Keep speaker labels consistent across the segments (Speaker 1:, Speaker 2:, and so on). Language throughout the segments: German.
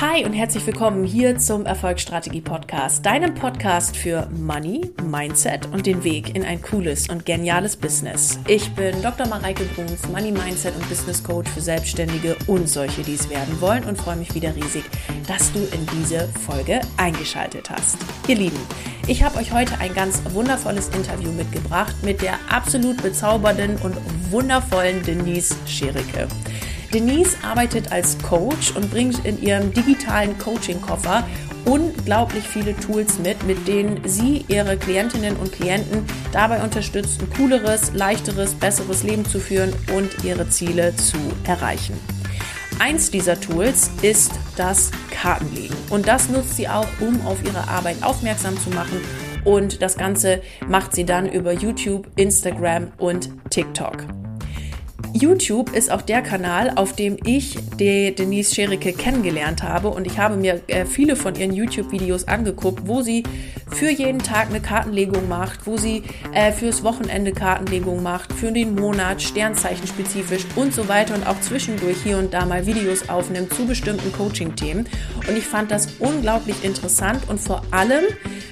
Speaker 1: Hi und herzlich willkommen hier zum Erfolgsstrategie Podcast, deinem Podcast für Money, Mindset und den Weg in ein cooles und geniales Business. Ich bin Dr. Mareike Bruns, Money Mindset und Business Coach für Selbstständige und solche, die es werden wollen und freue mich wieder riesig, dass du in diese Folge eingeschaltet hast. Ihr Lieben, ich habe euch heute ein ganz wundervolles Interview mitgebracht mit der absolut bezaubernden und wundervollen Denise Schericke. Denise arbeitet als Coach und bringt in ihrem digitalen Coaching-Koffer unglaublich viele Tools mit, mit denen sie ihre Klientinnen und Klienten dabei unterstützt, ein cooleres, leichteres, besseres Leben zu führen und ihre Ziele zu erreichen. Eins dieser Tools ist das Kartenlegen und das nutzt sie auch, um auf ihre Arbeit aufmerksam zu machen und das Ganze macht sie dann über YouTube, Instagram und TikTok. YouTube ist auch der Kanal, auf dem ich die Denise Schericke kennengelernt habe und ich habe mir äh, viele von ihren YouTube-Videos angeguckt, wo sie für jeden Tag eine Kartenlegung macht, wo sie äh, fürs Wochenende Kartenlegung macht, für den Monat, Sternzeichen spezifisch und so weiter und auch zwischendurch hier und da mal Videos aufnimmt zu bestimmten Coaching-Themen. Und ich fand das unglaublich interessant und vor allem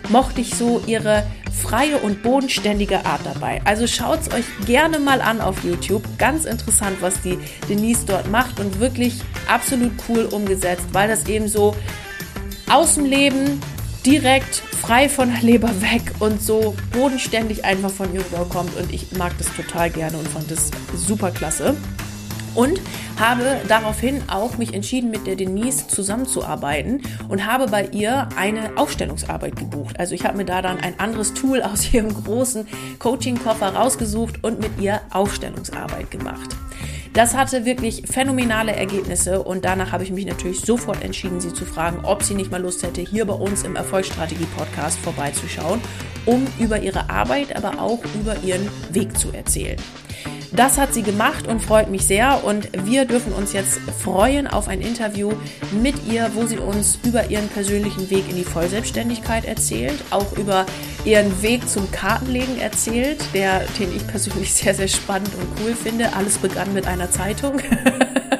Speaker 1: mochte ich so ihre freie und bodenständige Art dabei. Also schaut es euch gerne mal an auf YouTube. Ganz interessant, was die Denise dort macht und wirklich absolut cool umgesetzt, weil das eben so aus dem Leben direkt frei von der Leber weg und so bodenständig einfach von ihr rüberkommt. Und ich mag das total gerne und fand das super klasse und habe daraufhin auch mich entschieden, mit der Denise zusammenzuarbeiten und habe bei ihr eine Aufstellungsarbeit gebucht. Also ich habe mir da dann ein anderes Tool aus ihrem großen Coaching-Koffer rausgesucht und mit ihr Aufstellungsarbeit gemacht. Das hatte wirklich phänomenale Ergebnisse und danach habe ich mich natürlich sofort entschieden, sie zu fragen, ob sie nicht mal Lust hätte, hier bei uns im Erfolgsstrategie-Podcast vorbeizuschauen, um über ihre Arbeit, aber auch über ihren Weg zu erzählen. Das hat sie gemacht und freut mich sehr. Und wir dürfen uns jetzt freuen auf ein Interview mit ihr, wo sie uns über ihren persönlichen Weg in die Vollselbstständigkeit erzählt, auch über ihren Weg zum Kartenlegen erzählt, der, den ich persönlich sehr, sehr spannend und cool finde. Alles begann mit einer Zeitung.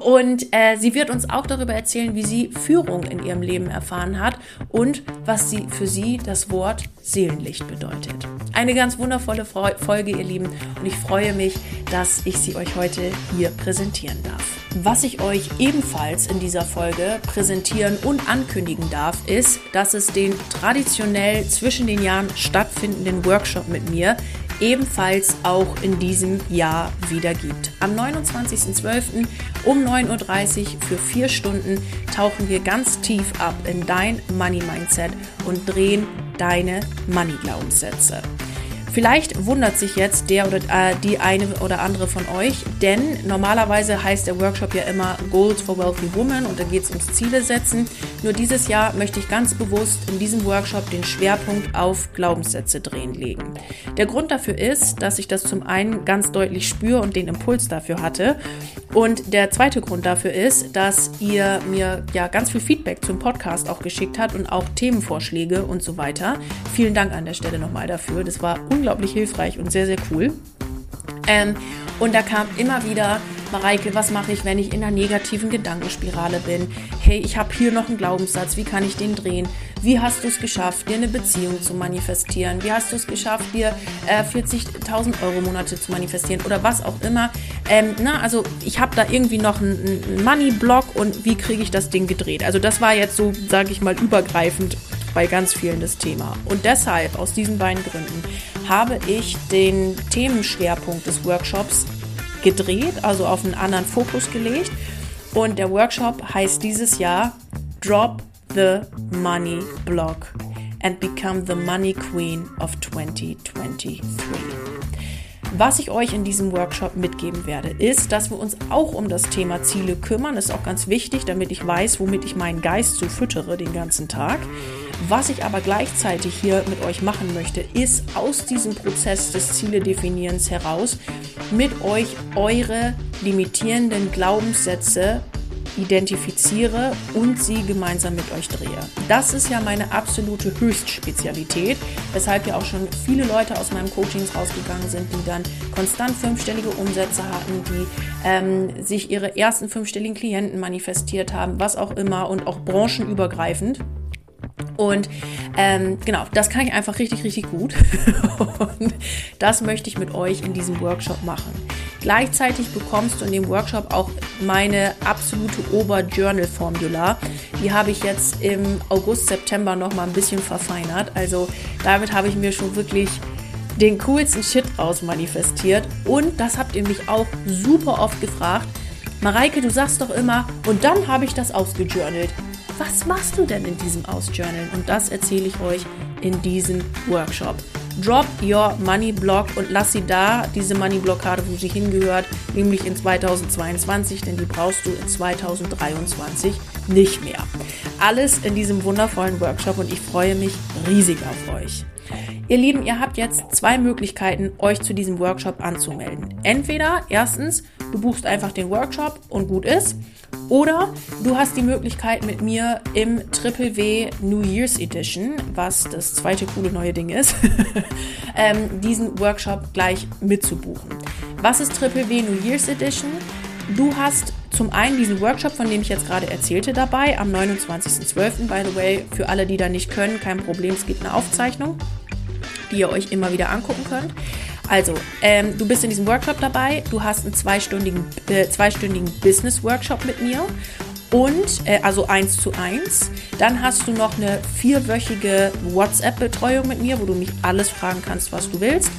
Speaker 1: Und äh, sie wird uns auch darüber erzählen, wie sie Führung in ihrem Leben erfahren hat und was sie für sie das Wort Seelenlicht bedeutet. Eine ganz wundervolle Folge, ihr Lieben, und ich freue mich, dass ich sie euch heute hier präsentieren darf. Was ich euch ebenfalls in dieser Folge präsentieren und ankündigen darf, ist, dass es den traditionell zwischen den Jahren stattfindenden Workshop mit mir ebenfalls auch in diesem Jahr wieder gibt. Am 29.12. um 9.30 Uhr für vier Stunden tauchen wir ganz tief ab in dein Money Mindset und drehen deine Money Glaubenssätze. Vielleicht wundert sich jetzt der oder äh, die eine oder andere von euch, denn normalerweise heißt der Workshop ja immer Goals for Wealthy Women und da geht es ums Ziele setzen. Nur dieses Jahr möchte ich ganz bewusst in diesem Workshop den Schwerpunkt auf Glaubenssätze drehen legen. Der Grund dafür ist, dass ich das zum einen ganz deutlich spüre und den Impuls dafür hatte. Und der zweite Grund dafür ist, dass ihr mir ja ganz viel Feedback zum Podcast auch geschickt habt und auch Themenvorschläge und so weiter. Vielen Dank an der Stelle nochmal dafür. Das war unglaublich hilfreich und sehr, sehr cool. Ähm, und da kam immer wieder, Mareike, was mache ich, wenn ich in einer negativen Gedankenspirale bin? Hey, ich habe hier noch einen Glaubenssatz, wie kann ich den drehen? Wie hast du es geschafft, dir eine Beziehung zu manifestieren? Wie hast du es geschafft, dir äh, 40.000 Euro Monate zu manifestieren? Oder was auch immer. Ähm, na, also ich habe da irgendwie noch einen, einen Money-Block und wie kriege ich das Ding gedreht? Also das war jetzt so, sage ich mal, übergreifend bei ganz vielen das Thema. Und deshalb, aus diesen beiden Gründen, habe ich den Themenschwerpunkt des Workshops gedreht, also auf einen anderen Fokus gelegt. Und der Workshop heißt dieses Jahr Drop the Money Block and Become the Money Queen of 2023. Was ich euch in diesem Workshop mitgeben werde, ist, dass wir uns auch um das Thema Ziele kümmern. Das ist auch ganz wichtig, damit ich weiß, womit ich meinen Geist so füttere den ganzen Tag. Was ich aber gleichzeitig hier mit euch machen möchte, ist aus diesem Prozess des Ziele-Definierens heraus mit euch eure limitierenden Glaubenssätze identifiziere und sie gemeinsam mit euch drehe. Das ist ja meine absolute Höchstspezialität, weshalb ja auch schon viele Leute aus meinem Coachings rausgegangen sind, die dann konstant fünfstellige Umsätze hatten, die ähm, sich ihre ersten fünfstelligen Klienten manifestiert haben, was auch immer und auch branchenübergreifend. Und ähm, genau, das kann ich einfach richtig, richtig gut. und das möchte ich mit euch in diesem Workshop machen. Gleichzeitig bekommst du in dem Workshop auch meine absolute Ober-Journal-Formula. Die habe ich jetzt im August, September noch mal ein bisschen verfeinert. Also damit habe ich mir schon wirklich den coolsten Shit ausmanifestiert. Und das habt ihr mich auch super oft gefragt. Mareike, du sagst doch immer, und dann habe ich das ausgejournalt was machst du denn in diesem Ausjournalen? Und das erzähle ich euch in diesem Workshop. Drop your Money Block und lass sie da, diese Money Blockade, wo sie hingehört, nämlich in 2022, denn die brauchst du in 2023 nicht mehr. Alles in diesem wundervollen Workshop und ich freue mich riesig auf euch. Ihr Lieben, ihr habt jetzt zwei Möglichkeiten, euch zu diesem Workshop anzumelden. Entweder erstens, du buchst einfach den Workshop und gut ist. Oder du hast die Möglichkeit mit mir im Triple W New Year's Edition, was das zweite coole neue Ding ist, ähm, diesen Workshop gleich mitzubuchen. Was ist Triple W New Year's Edition? Du hast zum einen diesen Workshop, von dem ich jetzt gerade erzählte, dabei am 29.12. By the way, für alle, die da nicht können, kein Problem, es gibt eine Aufzeichnung die ihr euch immer wieder angucken könnt. Also, ähm, du bist in diesem Workshop dabei, du hast einen zweistündigen, äh, zweistündigen Business-Workshop mit mir und äh, also eins zu eins. Dann hast du noch eine vierwöchige WhatsApp-Betreuung mit mir, wo du mich alles fragen kannst, was du willst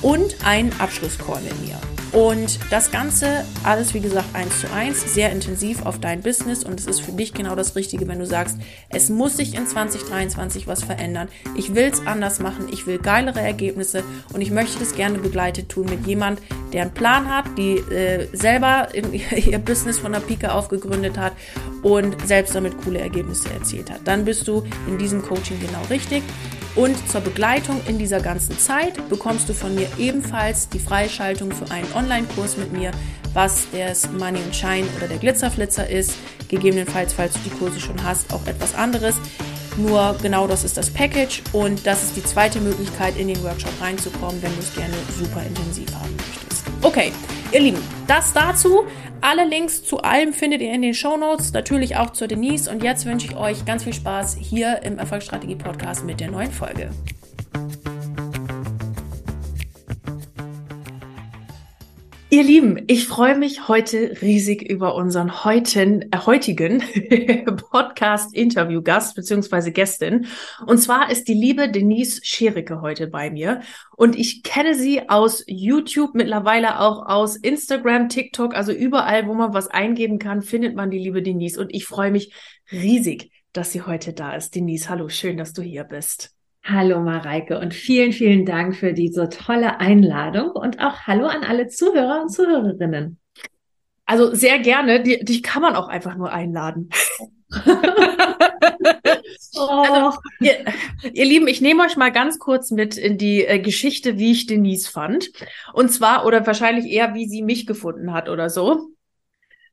Speaker 1: und einen Abschlusscall mit mir. Und das Ganze, alles wie gesagt eins zu eins, sehr intensiv auf dein Business und es ist für dich genau das Richtige, wenn du sagst, es muss sich in 2023 was verändern. Ich will es anders machen, ich will geilere Ergebnisse und ich möchte das gerne begleitet tun mit jemand, der einen Plan hat, die äh, selber ihr Business von der Pike aufgegründet hat und selbst damit coole Ergebnisse erzielt hat. Dann bist du in diesem Coaching genau richtig. Und zur Begleitung in dieser ganzen Zeit bekommst du von mir ebenfalls die Freischaltung für einen Online-Kurs mit mir, was das Money and Shine oder der Glitzerflitzer ist. Gegebenenfalls, falls du die Kurse schon hast, auch etwas anderes. Nur genau das ist das Package und das ist die zweite Möglichkeit, in den Workshop reinzukommen, wenn du es gerne super intensiv haben möchtest. Okay, ihr Lieben, das dazu. Alle Links zu allem findet ihr in den Show Notes, natürlich auch zur Denise. Und jetzt wünsche ich euch ganz viel Spaß hier im Erfolgsstrategie Podcast mit der neuen Folge. Ihr Lieben, ich freue mich heute riesig über unseren heutigen, äh, heutigen Podcast-Interview-Gast bzw. Gästin. Und zwar ist die liebe Denise Schericke heute bei mir. Und ich kenne sie aus YouTube, mittlerweile auch aus Instagram, TikTok, also überall, wo man was eingeben kann, findet man die liebe Denise. Und ich freue mich riesig, dass sie heute da ist. Denise, hallo, schön, dass du hier bist.
Speaker 2: Hallo Mareike und vielen, vielen Dank für diese tolle Einladung und auch Hallo an alle Zuhörer und Zuhörerinnen.
Speaker 1: Also sehr gerne, die, dich kann man auch einfach nur einladen. oh. also, ihr, ihr, Lieben, ich nehme euch mal ganz kurz mit in die äh, Geschichte, wie ich Denise fand. Und zwar, oder wahrscheinlich eher, wie sie mich gefunden hat oder so.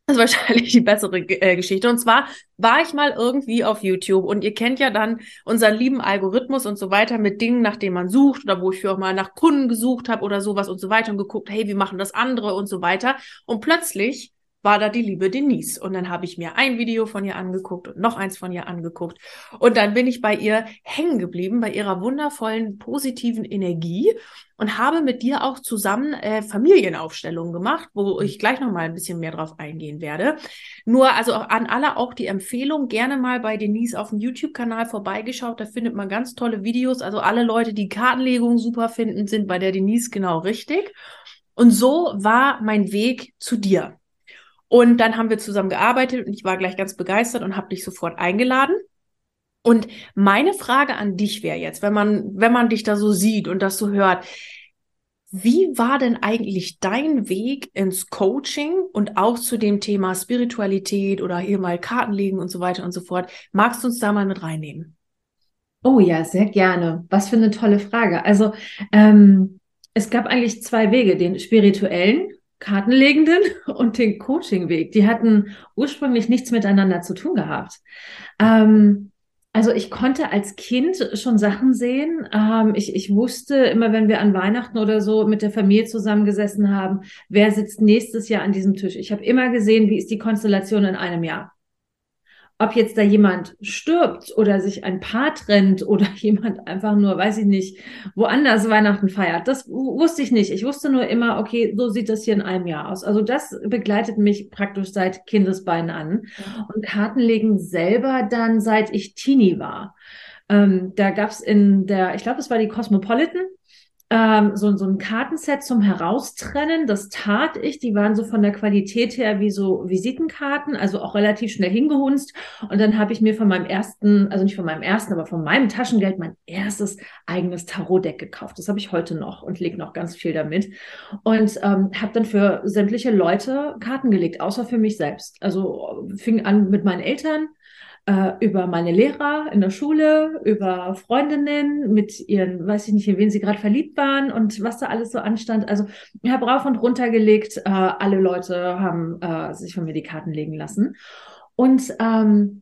Speaker 1: Das ist wahrscheinlich die bessere äh, Geschichte. Und zwar war ich mal irgendwie auf YouTube und ihr kennt ja dann unseren lieben Algorithmus und so weiter mit Dingen, nach denen man sucht oder wo ich für auch mal nach Kunden gesucht habe oder sowas und so weiter und geguckt, hey, wie machen das andere und so weiter. Und plötzlich war da die liebe Denise. Und dann habe ich mir ein Video von ihr angeguckt und noch eins von ihr angeguckt. Und dann bin ich bei ihr hängen geblieben, bei ihrer wundervollen, positiven Energie und habe mit dir auch zusammen äh, Familienaufstellungen gemacht, wo ich gleich noch mal ein bisschen mehr drauf eingehen werde. Nur also an alle auch die Empfehlung, gerne mal bei Denise auf dem YouTube-Kanal vorbeigeschaut. Da findet man ganz tolle Videos. Also alle Leute, die Kartenlegung super finden, sind bei der Denise genau richtig. Und so war mein Weg zu dir. Und dann haben wir zusammen gearbeitet und ich war gleich ganz begeistert und habe dich sofort eingeladen. Und meine Frage an dich wäre jetzt, wenn man, wenn man dich da so sieht und das so hört, wie war denn eigentlich dein Weg ins Coaching und auch zu dem Thema Spiritualität oder hier mal Karten legen und so weiter und so fort? Magst du uns da mal mit reinnehmen?
Speaker 2: Oh ja, sehr gerne. Was für eine tolle Frage. Also ähm, es gab eigentlich zwei Wege, den spirituellen Kartenlegenden und den Coachingweg. Die hatten ursprünglich nichts miteinander zu tun gehabt. Ähm, also ich konnte als Kind schon Sachen sehen. Ähm, ich, ich wusste immer, wenn wir an Weihnachten oder so mit der Familie zusammengesessen haben, wer sitzt nächstes Jahr an diesem Tisch. Ich habe immer gesehen, wie ist die Konstellation in einem Jahr ob jetzt da jemand stirbt oder sich ein Paar trennt oder jemand einfach nur, weiß ich nicht, woanders Weihnachten feiert, das wusste ich nicht. Ich wusste nur immer, okay, so sieht das hier in einem Jahr aus. Also das begleitet mich praktisch seit Kindesbeinen an. Und Kartenlegen selber dann, seit ich Teenie war. Ähm, da gab's in der, ich glaube, es war die Cosmopolitan, ähm, so, so ein Kartenset zum Heraustrennen. Das tat ich. Die waren so von der Qualität her wie so Visitenkarten, also auch relativ schnell hingehunzt. Und dann habe ich mir von meinem ersten, also nicht von meinem ersten, aber von meinem Taschengeld mein erstes eigenes Tarotdeck gekauft. Das habe ich heute noch und lege noch ganz viel damit. Und ähm, habe dann für sämtliche Leute Karten gelegt, außer für mich selbst. Also fing an mit meinen Eltern äh, über meine Lehrer in der Schule, über Freundinnen mit ihren, weiß ich nicht, in wen sie gerade verliebt waren und was da alles so anstand. Also ich habe rauf und runter gelegt. Äh, alle Leute haben äh, sich von mir die Karten legen lassen. Und ähm,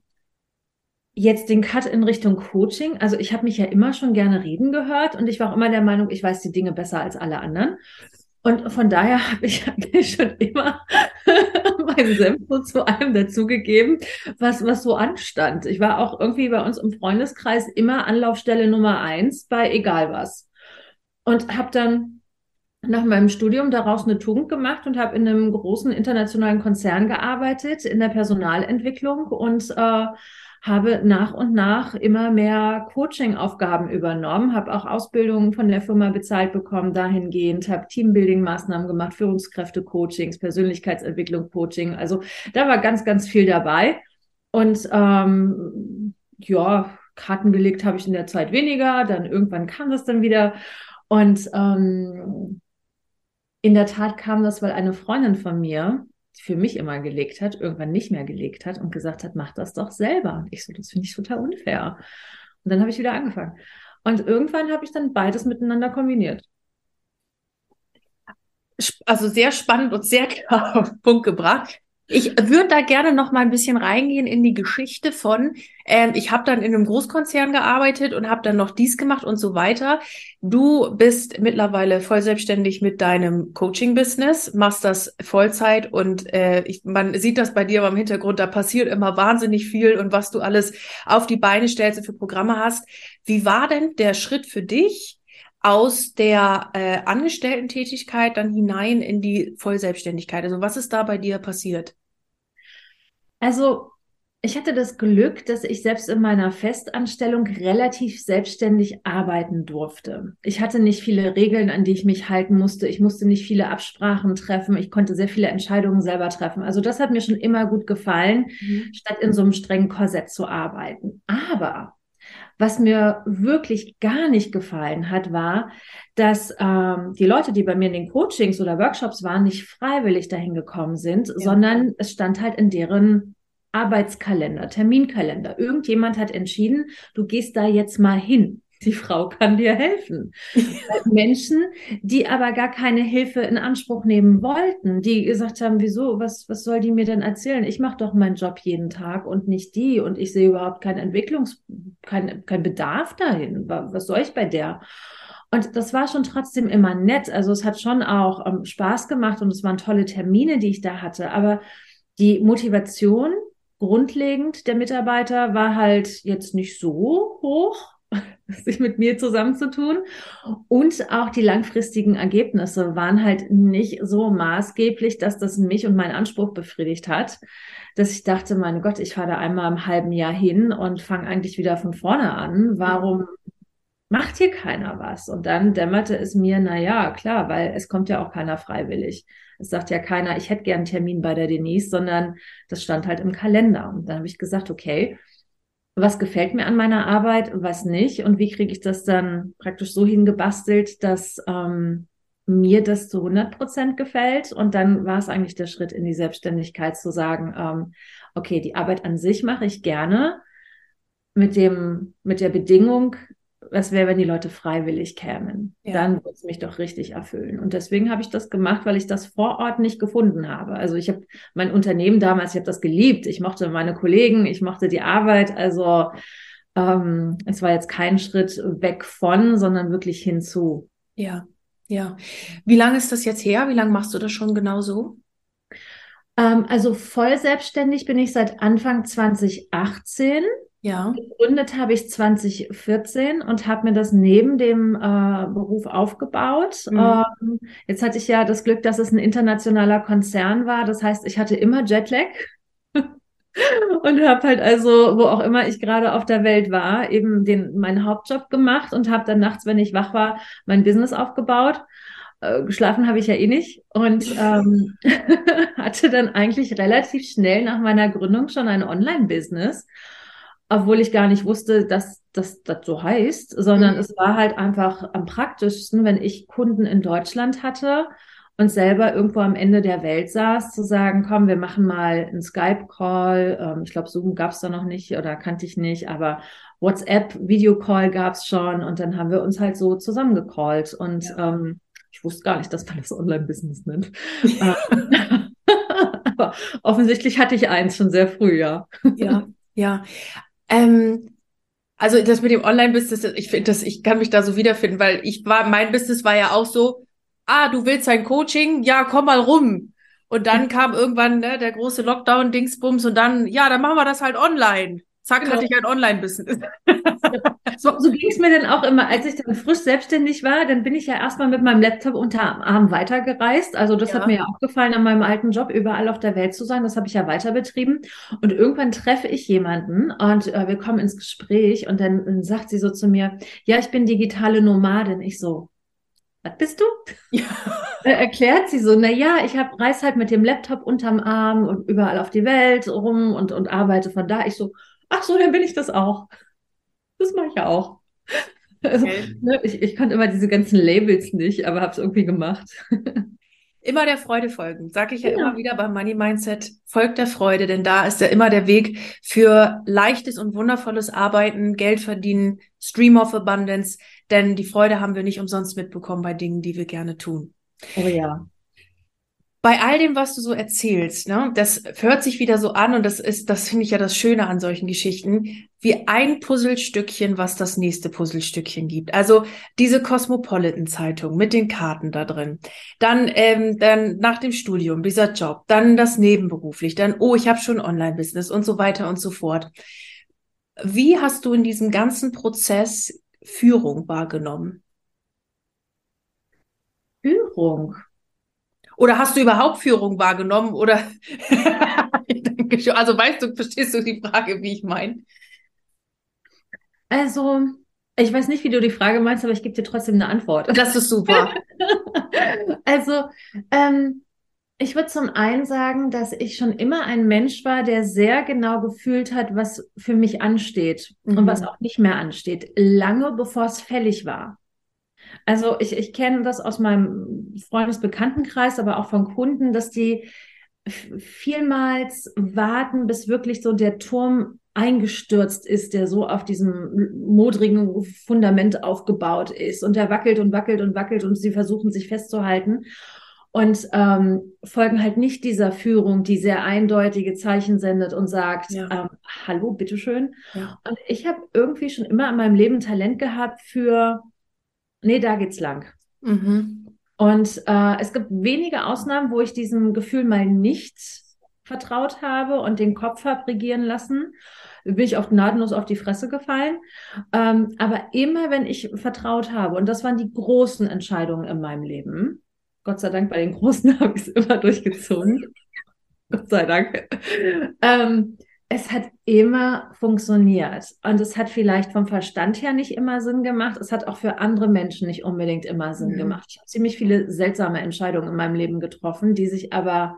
Speaker 2: jetzt den Cut in Richtung Coaching. Also ich habe mich ja immer schon gerne reden gehört und ich war auch immer der Meinung, ich weiß die Dinge besser als alle anderen. Und von daher habe ich eigentlich schon immer meinen Senf zu allem dazugegeben, was, was so anstand. Ich war auch irgendwie bei uns im Freundeskreis immer Anlaufstelle Nummer eins bei egal was. Und habe dann nach meinem Studium daraus eine Tugend gemacht und habe in einem großen internationalen Konzern gearbeitet, in der Personalentwicklung und äh, habe nach und nach immer mehr Coaching-Aufgaben übernommen, habe auch Ausbildungen von der Firma bezahlt bekommen dahingehend, habe Teambuilding-Maßnahmen gemacht, Führungskräfte-Coachings, Persönlichkeitsentwicklung-Coaching. Also da war ganz, ganz viel dabei. Und ähm, ja, Karten gelegt habe ich in der Zeit weniger, dann irgendwann kam das dann wieder. Und ähm, in der Tat kam das, weil eine Freundin von mir, für mich immer gelegt hat, irgendwann nicht mehr gelegt hat und gesagt hat, mach das doch selber. Und ich so, das finde ich total unfair. Und dann habe ich wieder angefangen. Und irgendwann habe ich dann beides miteinander kombiniert.
Speaker 1: Also sehr spannend und sehr klar auf den Punkt gebracht. Ich würde da gerne noch mal ein bisschen reingehen in die Geschichte von, ähm, ich habe dann in einem Großkonzern gearbeitet und habe dann noch dies gemacht und so weiter. Du bist mittlerweile voll selbstständig mit deinem Coaching-Business, machst das Vollzeit und äh, ich, man sieht das bei dir im Hintergrund, da passiert immer wahnsinnig viel und was du alles auf die Beine stellst und für Programme hast. Wie war denn der Schritt für dich? Aus der äh, Angestellten-Tätigkeit dann hinein in die Vollselbstständigkeit? Also was ist da bei dir passiert?
Speaker 2: Also ich hatte das Glück, dass ich selbst in meiner Festanstellung relativ selbstständig arbeiten durfte. Ich hatte nicht viele Regeln, an die ich mich halten musste. Ich musste nicht viele Absprachen treffen. Ich konnte sehr viele Entscheidungen selber treffen. Also das hat mir schon immer gut gefallen, mhm. statt in so einem strengen Korsett zu arbeiten. Aber was mir wirklich gar nicht gefallen hat, war, dass ähm, die Leute, die bei mir in den Coachings oder Workshops waren, nicht freiwillig dahin gekommen sind, ja. sondern es stand halt in deren Arbeitskalender, Terminkalender. Irgendjemand hat entschieden, du gehst da jetzt mal hin die Frau kann dir helfen. Menschen, die aber gar keine Hilfe in Anspruch nehmen wollten, die gesagt haben, wieso, was, was soll die mir denn erzählen? Ich mache doch meinen Job jeden Tag und nicht die und ich sehe überhaupt keinen Entwicklungs, kein, kein Bedarf dahin. Was soll ich bei der? Und das war schon trotzdem immer nett. Also es hat schon auch ähm, Spaß gemacht und es waren tolle Termine, die ich da hatte. Aber die Motivation grundlegend der Mitarbeiter war halt jetzt nicht so hoch sich mit mir zusammenzutun. Und auch die langfristigen Ergebnisse waren halt nicht so maßgeblich, dass das mich und meinen Anspruch befriedigt hat, dass ich dachte, mein Gott, ich fahre da einmal im halben Jahr hin und fange eigentlich wieder von vorne an. Warum macht hier keiner was? Und dann dämmerte es mir, na ja, klar, weil es kommt ja auch keiner freiwillig. Es sagt ja keiner, ich hätte gern einen Termin bei der Denise, sondern das stand halt im Kalender. Und dann habe ich gesagt, okay, was gefällt mir an meiner Arbeit, was nicht und wie kriege ich das dann praktisch so hingebastelt, dass ähm, mir das zu 100 Prozent gefällt. Und dann war es eigentlich der Schritt in die Selbstständigkeit zu sagen, ähm, okay, die Arbeit an sich mache ich gerne mit dem, mit der Bedingung, was wäre, wenn die Leute freiwillig kämen? Ja. Dann würde es mich doch richtig erfüllen. Und deswegen habe ich das gemacht, weil ich das vor Ort nicht gefunden habe. Also ich habe mein Unternehmen damals, ich habe das geliebt. Ich mochte meine Kollegen, ich mochte die Arbeit. Also ähm, es war jetzt kein Schritt weg von, sondern wirklich hinzu.
Speaker 1: Ja, ja. Wie lange ist das jetzt her? Wie lange machst du das schon genau so?
Speaker 2: Ähm, also voll selbstständig bin ich seit Anfang 2018.
Speaker 1: Ja.
Speaker 2: Gegründet habe ich 2014 und habe mir das neben dem äh, Beruf aufgebaut. Mhm. Ähm, jetzt hatte ich ja das Glück, dass es ein internationaler Konzern war. Das heißt, ich hatte immer Jetlag und habe halt also, wo auch immer ich gerade auf der Welt war, eben den meinen Hauptjob gemacht und habe dann nachts, wenn ich wach war, mein Business aufgebaut. Äh, geschlafen habe ich ja eh nicht und ähm, hatte dann eigentlich relativ schnell nach meiner Gründung schon ein Online-Business, obwohl ich gar nicht wusste, dass, dass das so heißt, sondern mhm. es war halt einfach am praktischsten, wenn ich Kunden in Deutschland hatte und selber irgendwo am Ende der Welt saß, zu sagen, komm, wir machen mal einen Skype-Call. Ähm, ich glaube, Zoom gab es da noch nicht oder kannte ich nicht, aber WhatsApp, Videocall gab es schon und dann haben wir uns halt so zusammengecallt und ja. ähm, ich wusste gar nicht, dass man das Online-Business nennt. Ähm, aber offensichtlich hatte ich eins schon sehr früh, ja.
Speaker 1: Ja, ja. Ähm, also das mit dem Online-Business, ich finde das, ich kann mich da so wiederfinden, weil ich war, mein Business war ja auch so, ah, du willst ein Coaching? Ja, komm mal rum. Und dann kam irgendwann ne, der große Lockdown-Dingsbums und dann, ja, dann machen wir das halt online. Zack, genau. hatte ich ein Online-Business.
Speaker 2: so, so ging es mir dann auch immer, als ich dann frisch selbstständig war, dann bin ich ja erstmal mit meinem Laptop unterm Arm weitergereist. Also das ja. hat mir ja auch gefallen, an meinem alten Job überall auf der Welt zu sein. Das habe ich ja weiter betrieben. Und irgendwann treffe ich jemanden und äh, wir kommen ins Gespräch und dann, dann sagt sie so zu mir, ja, ich bin digitale Nomadin. Ich so, was bist du? Ja. Erklärt sie so, na ja, ich hab, reis halt mit dem Laptop unterm Arm und überall auf die Welt rum und, und arbeite von da. Ich so, ach so, dann bin ich das auch. Das mache ich ja auch. Also, okay. ne, ich, ich konnte immer diese ganzen Labels nicht, aber habe es irgendwie gemacht.
Speaker 1: Immer der Freude folgen, sage ich ja, ja, immer wieder beim Money Mindset. Folgt der Freude, denn da ist ja immer der Weg für leichtes und wundervolles Arbeiten, Geld verdienen, Stream of Abundance, denn die Freude haben wir nicht umsonst mitbekommen bei Dingen, die wir gerne tun.
Speaker 2: Oh ja
Speaker 1: bei all dem, was du so erzählst, ne, das hört sich wieder so an und das ist, das finde ich ja das Schöne an solchen Geschichten, wie ein Puzzlestückchen, was das nächste Puzzlestückchen gibt. Also diese Cosmopolitan-Zeitung mit den Karten da drin, dann, ähm, dann nach dem Studium dieser Job, dann das nebenberuflich, dann oh, ich habe schon Online-Business und so weiter und so fort. Wie hast du in diesem ganzen Prozess Führung wahrgenommen?
Speaker 2: Führung.
Speaker 1: Oder hast du überhaupt Führung wahrgenommen? Oder also weißt du, verstehst du die Frage, wie ich meine?
Speaker 2: Also, ich weiß nicht, wie du die Frage meinst, aber ich gebe dir trotzdem eine Antwort.
Speaker 1: Das ist super.
Speaker 2: also, ähm, ich würde zum einen sagen, dass ich schon immer ein Mensch war, der sehr genau gefühlt hat, was für mich ansteht mhm. und was auch nicht mehr ansteht, lange bevor es fällig war. Also ich, ich kenne das aus meinem Freundesbekanntenkreis, aber auch von Kunden, dass die vielmals warten, bis wirklich so der Turm eingestürzt ist, der so auf diesem modrigen Fundament aufgebaut ist und der wackelt und wackelt und wackelt und sie versuchen sich festzuhalten und ähm, folgen halt nicht dieser Führung, die sehr eindeutige Zeichen sendet und sagt, ja. ähm, hallo, bitteschön. Ja. Und ich habe irgendwie schon immer in meinem Leben Talent gehabt für nee, da geht's lang. Mhm. Und äh, es gibt wenige Ausnahmen, wo ich diesem Gefühl mal nicht vertraut habe und den Kopf habe regieren lassen. Bin ich auch gnadenlos auf die Fresse gefallen. Ähm, aber immer, wenn ich vertraut habe, und das waren die großen Entscheidungen in meinem Leben, Gott sei Dank, bei den Großen habe ich es immer durchgezogen. Gott sei Dank. Ähm, es hat immer funktioniert. Und es hat vielleicht vom Verstand her nicht immer Sinn gemacht. Es hat auch für andere Menschen nicht unbedingt immer Sinn mhm. gemacht. Ich habe ziemlich viele seltsame Entscheidungen in meinem Leben getroffen, die sich aber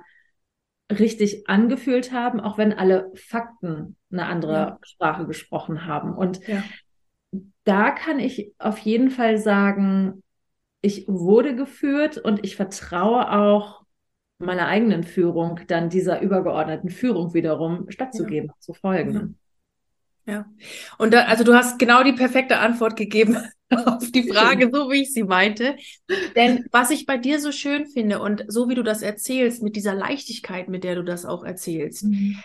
Speaker 2: richtig angefühlt haben, auch wenn alle Fakten eine andere ja. Sprache gesprochen haben. Und ja. da kann ich auf jeden Fall sagen, ich wurde geführt und ich vertraue auch meiner eigenen Führung dann dieser übergeordneten Führung wiederum stattzugeben, ja. zu folgen.
Speaker 1: Ja. Und da, also du hast genau die perfekte Antwort gegeben auf die Frage, so wie ich sie meinte. Denn was ich bei dir so schön finde und so wie du das erzählst, mit dieser Leichtigkeit, mit der du das auch erzählst, mhm.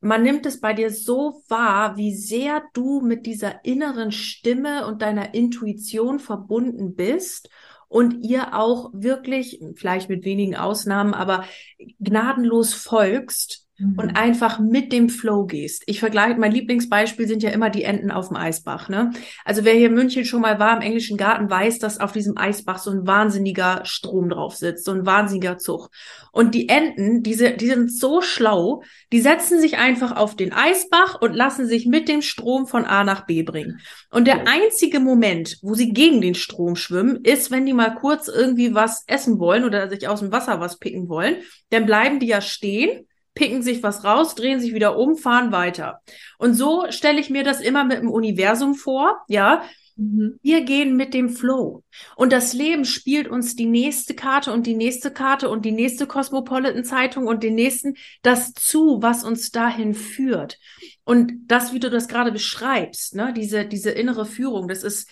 Speaker 1: man nimmt es bei dir so wahr, wie sehr du mit dieser inneren Stimme und deiner Intuition verbunden bist und ihr auch wirklich, vielleicht mit wenigen Ausnahmen, aber gnadenlos folgst und mhm. einfach mit dem Flow gehst. Ich vergleiche, mein Lieblingsbeispiel sind ja immer die Enten auf dem Eisbach. Ne? Also wer hier in München schon mal war im englischen Garten, weiß, dass auf diesem Eisbach so ein wahnsinniger Strom drauf sitzt, so ein wahnsinniger Zug. Und die Enten, diese, die sind so schlau, die setzen sich einfach auf den Eisbach und lassen sich mit dem Strom von A nach B bringen. Und der einzige Moment, wo sie gegen den Strom schwimmen, ist, wenn die mal kurz irgendwie was essen wollen oder sich aus dem Wasser was picken wollen. Dann bleiben die ja stehen picken sich was raus, drehen sich wieder um, fahren weiter. Und so stelle ich mir das immer mit dem Universum vor, ja. Mhm. Wir gehen mit dem Flow. Und das Leben spielt uns die nächste Karte und die nächste Karte und die nächste Cosmopolitan Zeitung und den nächsten das zu, was uns dahin führt. Und das, wie du das gerade beschreibst, ne, diese, diese innere Führung, das ist,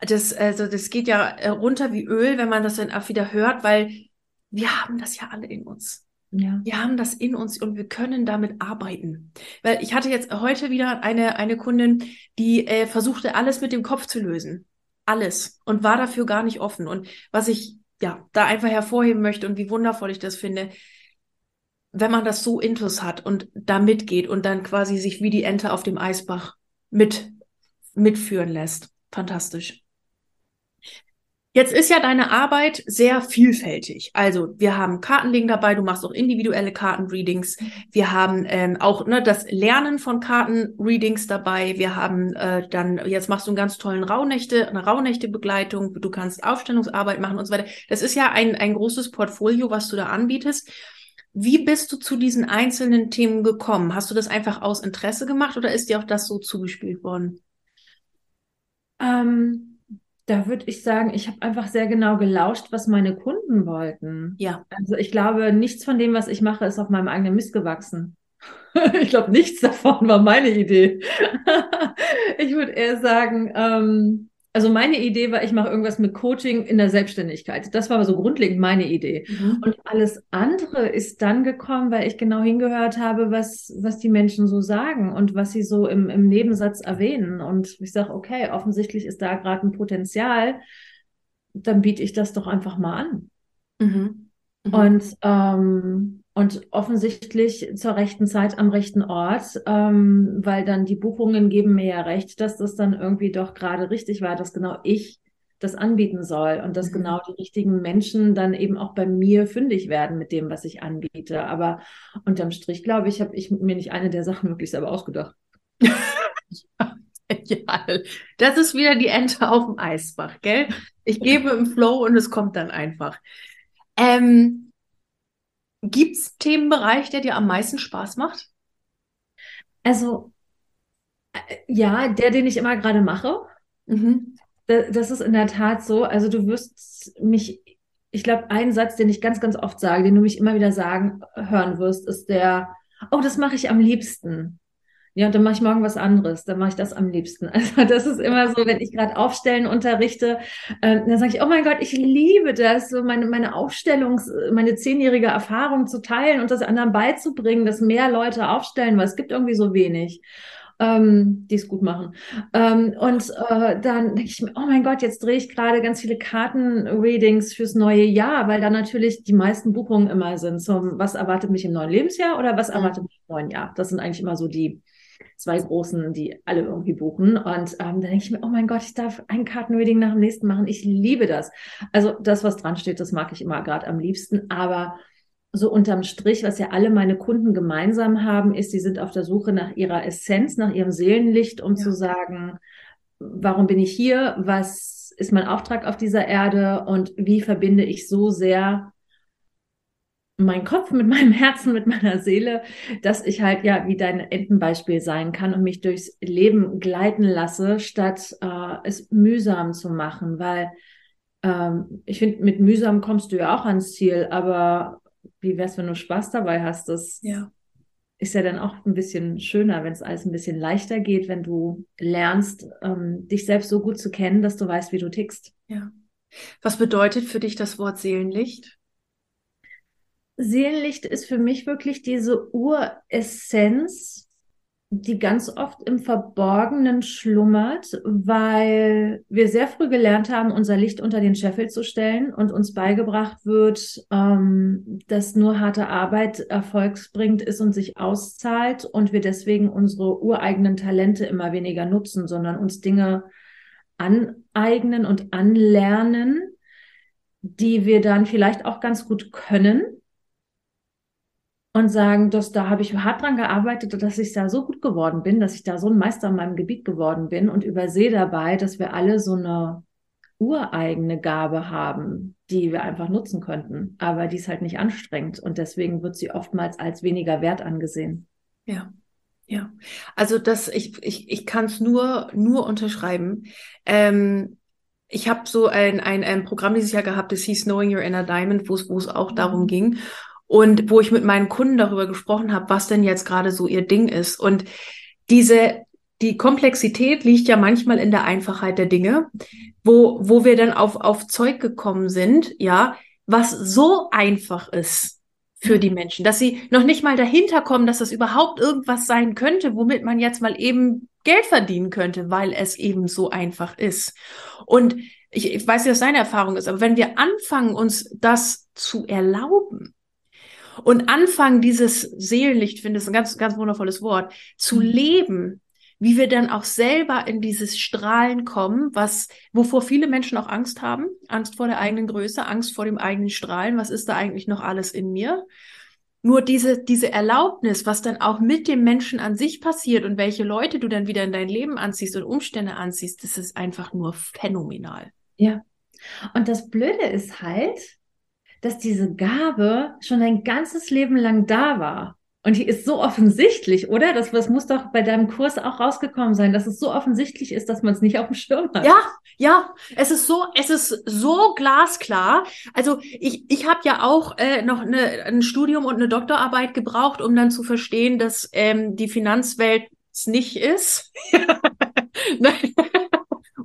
Speaker 1: das, also, das geht ja äh, runter wie Öl, wenn man das dann auch wieder hört, weil wir haben das ja alle in uns. Ja. Wir haben das in uns und wir können damit arbeiten. Weil ich hatte jetzt heute wieder eine, eine Kundin, die äh, versuchte, alles mit dem Kopf zu lösen. Alles. Und war dafür gar nicht offen. Und was ich ja da einfach hervorheben möchte und wie wundervoll ich das finde, wenn man das so intus hat und da mitgeht und dann quasi sich wie die Ente auf dem Eisbach mit, mitführen lässt. Fantastisch. Jetzt ist ja deine Arbeit sehr vielfältig. Also wir haben Kartenlegen dabei, du machst auch individuelle Kartenreadings. Wir haben ähm, auch ne, das Lernen von Kartenreadings dabei. Wir haben äh, dann, jetzt machst du einen ganz tollen Rauhnächte, eine Rauhnächte-Begleitung. Du kannst Aufstellungsarbeit machen und so weiter. Das ist ja ein, ein großes Portfolio, was du da anbietest. Wie bist du zu diesen einzelnen Themen gekommen? Hast du das einfach aus Interesse gemacht oder ist dir auch das so zugespielt worden?
Speaker 2: Ähm da würde ich sagen, ich habe einfach sehr genau gelauscht, was meine Kunden wollten. Ja. Also ich glaube, nichts von dem, was ich mache, ist auf meinem eigenen Mist gewachsen. ich glaube, nichts davon war meine Idee. ich würde eher sagen, ähm, also meine Idee war, ich mache irgendwas mit Coaching in der Selbstständigkeit. Das war so grundlegend meine Idee. Mhm. Und alles andere ist dann gekommen, weil ich genau hingehört habe, was, was die Menschen so sagen und was sie so im, im Nebensatz erwähnen. Und ich sage, okay, offensichtlich ist da gerade ein Potenzial, dann biete ich das doch einfach mal an. Mhm. Mhm. Und ähm, und offensichtlich zur rechten Zeit am rechten Ort, ähm, weil dann die Buchungen geben mir ja recht, dass das dann irgendwie doch gerade richtig war, dass genau ich das anbieten soll und dass mhm. genau die richtigen Menschen dann eben auch bei mir fündig werden mit dem, was ich anbiete. Aber unterm Strich, glaube ich, habe ich mir nicht eine der Sachen wirklich selber ausgedacht.
Speaker 1: das ist wieder die Ente auf dem Eisbach, gell? Ich gebe im Flow und es kommt dann einfach. Ähm, Gibt es Themenbereich, der dir am meisten Spaß macht?
Speaker 2: Also, äh, ja, der, den ich immer gerade mache. Mhm. Das ist in der Tat so. Also, du wirst mich, ich glaube, ein Satz, den ich ganz, ganz oft sage, den du mich immer wieder sagen hören wirst, ist der, oh, das mache ich am liebsten. Ja, und dann mache ich morgen was anderes. Dann mache ich das am liebsten. Also das ist immer so, wenn ich gerade Aufstellen unterrichte, äh, dann sage ich, oh mein Gott, ich liebe das, so meine, meine Aufstellungs-, meine zehnjährige Erfahrung zu teilen und das anderen beizubringen, dass mehr Leute aufstellen, weil es gibt irgendwie so wenig. Ähm, die es gut machen. Ähm, und äh, dann denke ich mir, oh mein Gott, jetzt drehe ich gerade ganz viele Karten-Readings fürs neue Jahr, weil da natürlich die meisten Buchungen immer sind. So, was erwartet mich im neuen Lebensjahr oder was erwartet mich im neuen Jahr? Das sind eigentlich immer so die, zwei großen, die alle irgendwie buchen. Und ähm, da denke ich mir, oh mein Gott, ich darf ein Kartenreading nach dem nächsten machen. Ich liebe das. Also das, was dran steht, das mag ich immer gerade am liebsten. Aber so unterm Strich, was ja alle meine Kunden gemeinsam haben, ist, sie sind auf der Suche nach ihrer Essenz, nach ihrem Seelenlicht, um ja. zu sagen, warum bin ich hier? Was ist mein Auftrag auf dieser Erde? Und wie verbinde ich so sehr mein Kopf mit meinem Herzen, mit meiner Seele, dass ich halt ja wie dein Entenbeispiel sein kann und mich durchs Leben gleiten lasse, statt äh, es mühsam zu machen, weil ähm, ich finde, mit mühsam kommst du ja auch ans Ziel, aber wie wär's, wenn du Spaß dabei hast? Das,
Speaker 1: ja.
Speaker 2: ist ja dann auch ein bisschen schöner, wenn es alles ein bisschen leichter geht, wenn du lernst, ähm, dich selbst so gut zu kennen, dass du weißt, wie du tickst.
Speaker 1: Ja. Was bedeutet für dich das Wort Seelenlicht?
Speaker 2: Seelenlicht ist für mich wirklich diese Uressenz, die ganz oft im Verborgenen schlummert, weil wir sehr früh gelernt haben, unser Licht unter den Scheffel zu stellen und uns beigebracht wird, ähm, dass nur harte Arbeit erfolgsbringend ist und sich auszahlt und wir deswegen unsere ureigenen Talente immer weniger nutzen, sondern uns Dinge aneignen und anlernen, die wir dann vielleicht auch ganz gut können und sagen, dass da habe ich hart dran gearbeitet, dass ich da so gut geworden bin, dass ich da so ein Meister in meinem Gebiet geworden bin und übersehe dabei, dass wir alle so eine ureigene Gabe haben, die wir einfach nutzen könnten. Aber die ist halt nicht anstrengend und deswegen wird sie oftmals als weniger wert angesehen.
Speaker 1: Ja. Ja, also das, ich, ich, ich kann es nur, nur unterschreiben. Ähm, ich habe so ein, ein, ein Programm dieses Jahr gehabt, das hieß Knowing Your Inner Diamond, wo es wo es auch darum mhm. ging und wo ich mit meinen Kunden darüber gesprochen habe, was denn jetzt gerade so ihr Ding ist. Und diese, die Komplexität liegt ja manchmal in der Einfachheit der Dinge, wo, wo wir dann auf, auf Zeug gekommen sind, ja, was so einfach ist für die Menschen, dass sie noch nicht mal dahinter kommen, dass das überhaupt irgendwas sein könnte, womit man jetzt mal eben Geld verdienen könnte, weil es eben so einfach ist. Und ich, ich weiß nicht, was deine Erfahrung ist, aber wenn wir anfangen, uns das zu erlauben, und anfangen, dieses Seelenlicht, finde ich ein ganz, ganz wundervolles Wort, zu mhm. leben, wie wir dann auch selber in dieses Strahlen kommen, was, wovor viele Menschen auch Angst haben. Angst vor der eigenen Größe, Angst vor dem eigenen Strahlen. Was ist da eigentlich noch alles in mir? Nur diese, diese Erlaubnis, was dann auch mit dem Menschen an sich passiert und welche Leute du dann wieder in dein Leben anziehst und Umstände anziehst, das ist einfach nur phänomenal.
Speaker 2: Ja. Und das Blöde ist halt, dass diese Gabe schon ein ganzes Leben lang da war. Und die ist so offensichtlich, oder? Das, das muss doch bei deinem Kurs auch rausgekommen sein, dass es so offensichtlich ist, dass man es nicht auf dem Schirm hat.
Speaker 1: Ja, ja, es ist so, es ist so glasklar. Also ich, ich habe ja auch äh, noch eine, ein Studium und eine Doktorarbeit gebraucht, um dann zu verstehen, dass ähm, die Finanzwelt es nicht ist.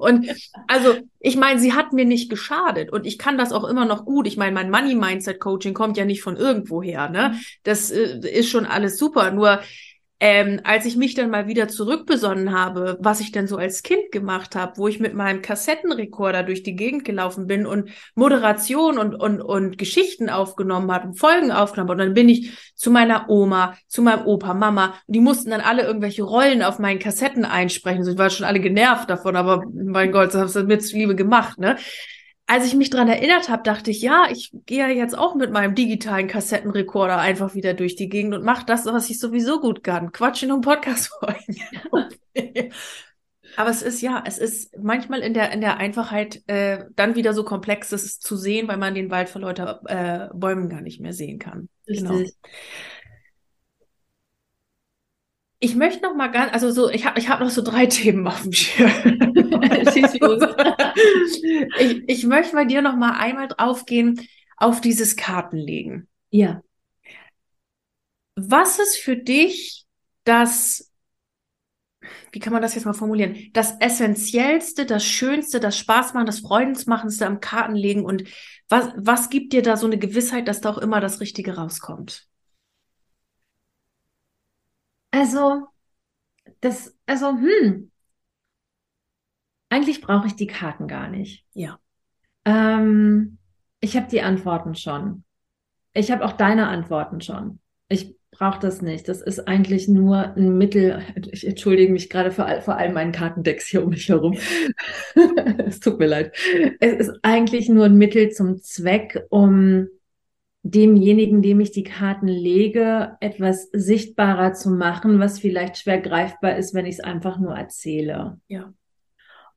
Speaker 1: Und also, ich meine, sie hat mir nicht geschadet und ich kann das auch immer noch gut. Ich meine, mein Money Mindset Coaching kommt ja nicht von irgendwoher, ne? Mhm. Das äh, ist schon alles super. Nur ähm, als ich mich dann mal wieder zurückbesonnen habe, was ich denn so als Kind gemacht habe, wo ich mit meinem Kassettenrekorder durch die Gegend gelaufen bin und Moderation und, und, und Geschichten aufgenommen habe und Folgen aufgenommen habe. Und dann bin ich zu meiner Oma, zu meinem Opa, Mama. Und die mussten dann alle irgendwelche Rollen auf meinen Kassetten einsprechen. Also ich war schon alle genervt davon, aber mein Gott, das haben sie mir zuliebe gemacht, ne? Als ich mich dran erinnert habe, dachte ich, ja, ich gehe jetzt auch mit meinem digitalen Kassettenrekorder einfach wieder durch die Gegend und mache das, was ich sowieso gut kann. Quatschen und Podcast folgen. Aber es ist ja, es ist manchmal in der in der Einfachheit äh, dann wieder so komplex, das ist zu sehen, weil man den Wald vor lauter äh, Bäumen gar nicht mehr sehen kann. Richtig. Genau. Ich möchte noch mal ganz, also so, ich habe ich hab noch so drei Themen auf dem Schirm. ich, ich möchte bei dir noch mal einmal draufgehen auf dieses Kartenlegen.
Speaker 2: Ja.
Speaker 1: Was ist für dich das, wie kann man das jetzt mal formulieren, das Essentiellste, das Schönste, das Spaßmachen, das Freudensmachendste am Kartenlegen und was, was gibt dir da so eine Gewissheit, dass da auch immer das Richtige rauskommt?
Speaker 2: Also, das, also, hm, eigentlich brauche ich die Karten gar nicht.
Speaker 1: Ja.
Speaker 2: Ähm, ich habe die Antworten schon. Ich habe auch deine Antworten schon. Ich brauche das nicht. Das ist eigentlich nur ein Mittel. Ich entschuldige mich gerade für all, vor allem meinen Kartendecks hier um mich herum. es tut mir leid. Es ist eigentlich nur ein Mittel zum Zweck, um demjenigen, dem ich die Karten lege, etwas sichtbarer zu machen, was vielleicht schwer greifbar ist, wenn ich es einfach nur erzähle.
Speaker 1: Ja.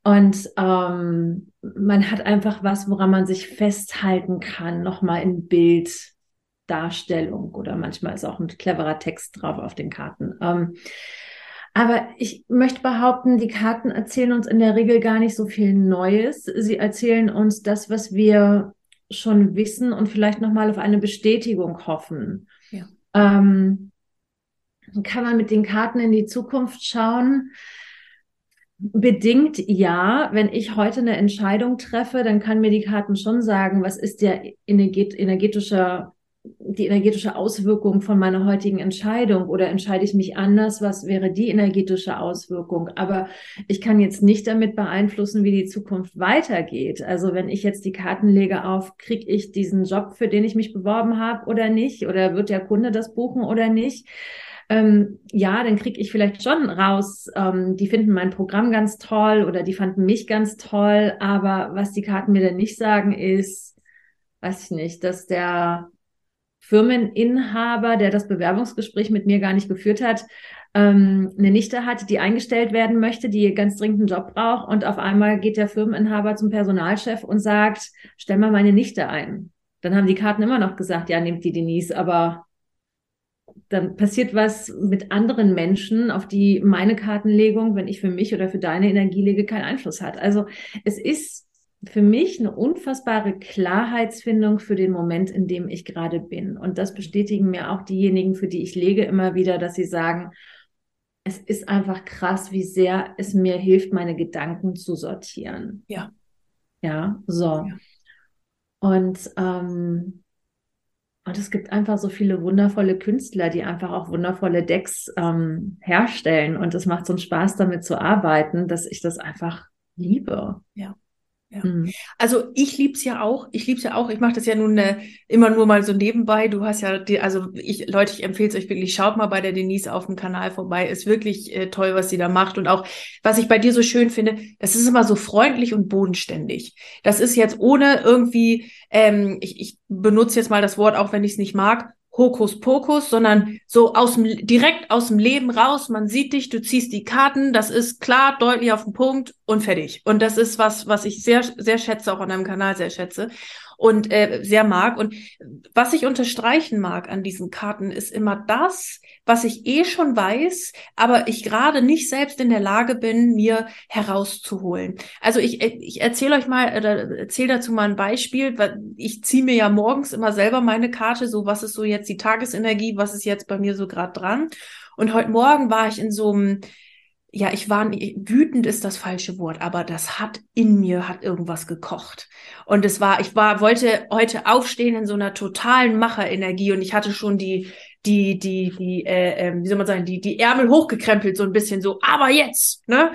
Speaker 2: Und ähm, man hat einfach was, woran man sich festhalten kann, nochmal in Bilddarstellung oder manchmal ist auch ein cleverer Text drauf auf den Karten. Ähm, aber ich möchte behaupten, die Karten erzählen uns in der Regel gar nicht so viel Neues. Sie erzählen uns das, was wir schon wissen und vielleicht nochmal auf eine Bestätigung hoffen.
Speaker 1: Ja.
Speaker 2: Ähm, kann man mit den Karten in die Zukunft schauen. Bedingt ja, wenn ich heute eine Entscheidung treffe, dann kann mir die Karten schon sagen, was ist der energetische die energetische Auswirkung von meiner heutigen Entscheidung oder entscheide ich mich anders, was wäre die energetische Auswirkung? Aber ich kann jetzt nicht damit beeinflussen, wie die Zukunft weitergeht. Also wenn ich jetzt die Karten lege auf, kriege ich diesen Job, für den ich mich beworben habe oder nicht? Oder wird der Kunde das buchen oder nicht? Ähm, ja, dann kriege ich vielleicht schon raus, ähm, die finden mein Programm ganz toll oder die fanden mich ganz toll. Aber was die Karten mir dann nicht sagen, ist, weiß ich nicht, dass der Firmeninhaber, der das Bewerbungsgespräch mit mir gar nicht geführt hat, ähm, eine Nichte hat, die eingestellt werden möchte, die ganz dringend einen Job braucht und auf einmal geht der Firmeninhaber zum Personalchef und sagt, stell mal meine Nichte ein. Dann haben die Karten immer noch gesagt, ja, nehmt die Denise, aber dann passiert was mit anderen Menschen, auf die meine Kartenlegung, wenn ich für mich oder für deine Energie lege, keinen Einfluss hat. Also es ist für mich eine unfassbare Klarheitsfindung für den Moment, in dem ich gerade bin. Und das bestätigen mir auch diejenigen, für die ich lege, immer wieder, dass sie sagen, es ist einfach krass, wie sehr es mir hilft, meine Gedanken zu sortieren.
Speaker 1: Ja.
Speaker 2: Ja, so. Ja. Und, ähm, und es gibt einfach so viele wundervolle Künstler, die einfach auch wundervolle Decks ähm, herstellen. Und es macht so einen Spaß, damit zu arbeiten, dass ich das einfach liebe.
Speaker 1: Ja. Ja. Mhm. Also ich lieb's ja auch. Ich lieb's ja auch. Ich mache das ja nun äh, immer nur mal so nebenbei. Du hast ja, die, also ich, Leute, ich empfehle es euch wirklich. Schaut mal bei der Denise auf dem Kanal vorbei. Ist wirklich äh, toll, was sie da macht. Und auch, was ich bei dir so schön finde, das ist immer so freundlich und bodenständig. Das ist jetzt ohne irgendwie, ähm, ich, ich benutze jetzt mal das Wort, auch wenn ich es nicht mag, Hokuspokus, sondern so aus dem, direkt aus dem Leben raus. Man sieht dich, du ziehst die Karten, das ist klar, deutlich auf den Punkt und fertig. Und das ist was, was ich sehr, sehr schätze, auch an deinem Kanal sehr schätze und äh, sehr mag. Und was ich unterstreichen mag an diesen Karten ist immer das, was ich eh schon weiß, aber ich gerade nicht selbst in der Lage bin, mir herauszuholen. Also ich, äh, ich erzähle euch mal, oder erzähle dazu mal ein Beispiel, ich ziehe mir ja morgens immer selber meine Karte, so was ist so jetzt die Tagesenergie, was ist jetzt bei mir so gerade dran. Und heute Morgen war ich in so einem ja, ich war wütend ist das falsche Wort, aber das hat in mir hat irgendwas gekocht. Und es war, ich war wollte heute aufstehen in so einer totalen Macherenergie und ich hatte schon die die die die äh, äh, wie soll man sagen, die die Ärmel hochgekrempelt so ein bisschen so, aber jetzt, ne?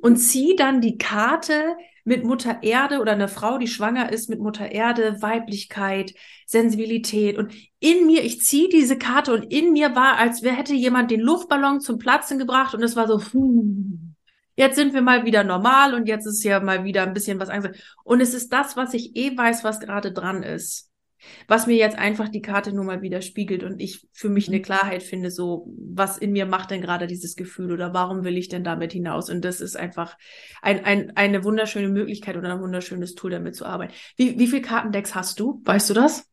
Speaker 1: Und zieh dann die Karte mit Mutter Erde oder eine Frau, die schwanger ist mit Mutter Erde, Weiblichkeit, Sensibilität und in mir, ich ziehe diese Karte und in mir war, als wäre hätte jemand den Luftballon zum Platzen gebracht und es war so, hm, jetzt sind wir mal wieder normal und jetzt ist ja mal wieder ein bisschen was Angst. Und es ist das, was ich eh weiß, was gerade dran ist was mir jetzt einfach die Karte nur mal widerspiegelt und ich für mich eine mhm. Klarheit finde, so, was in mir macht denn gerade dieses Gefühl oder warum will ich denn damit hinaus? Und das ist einfach ein, ein, eine wunderschöne Möglichkeit oder ein wunderschönes Tool, damit zu arbeiten. Wie, wie viel Kartendecks hast du? Weißt du das?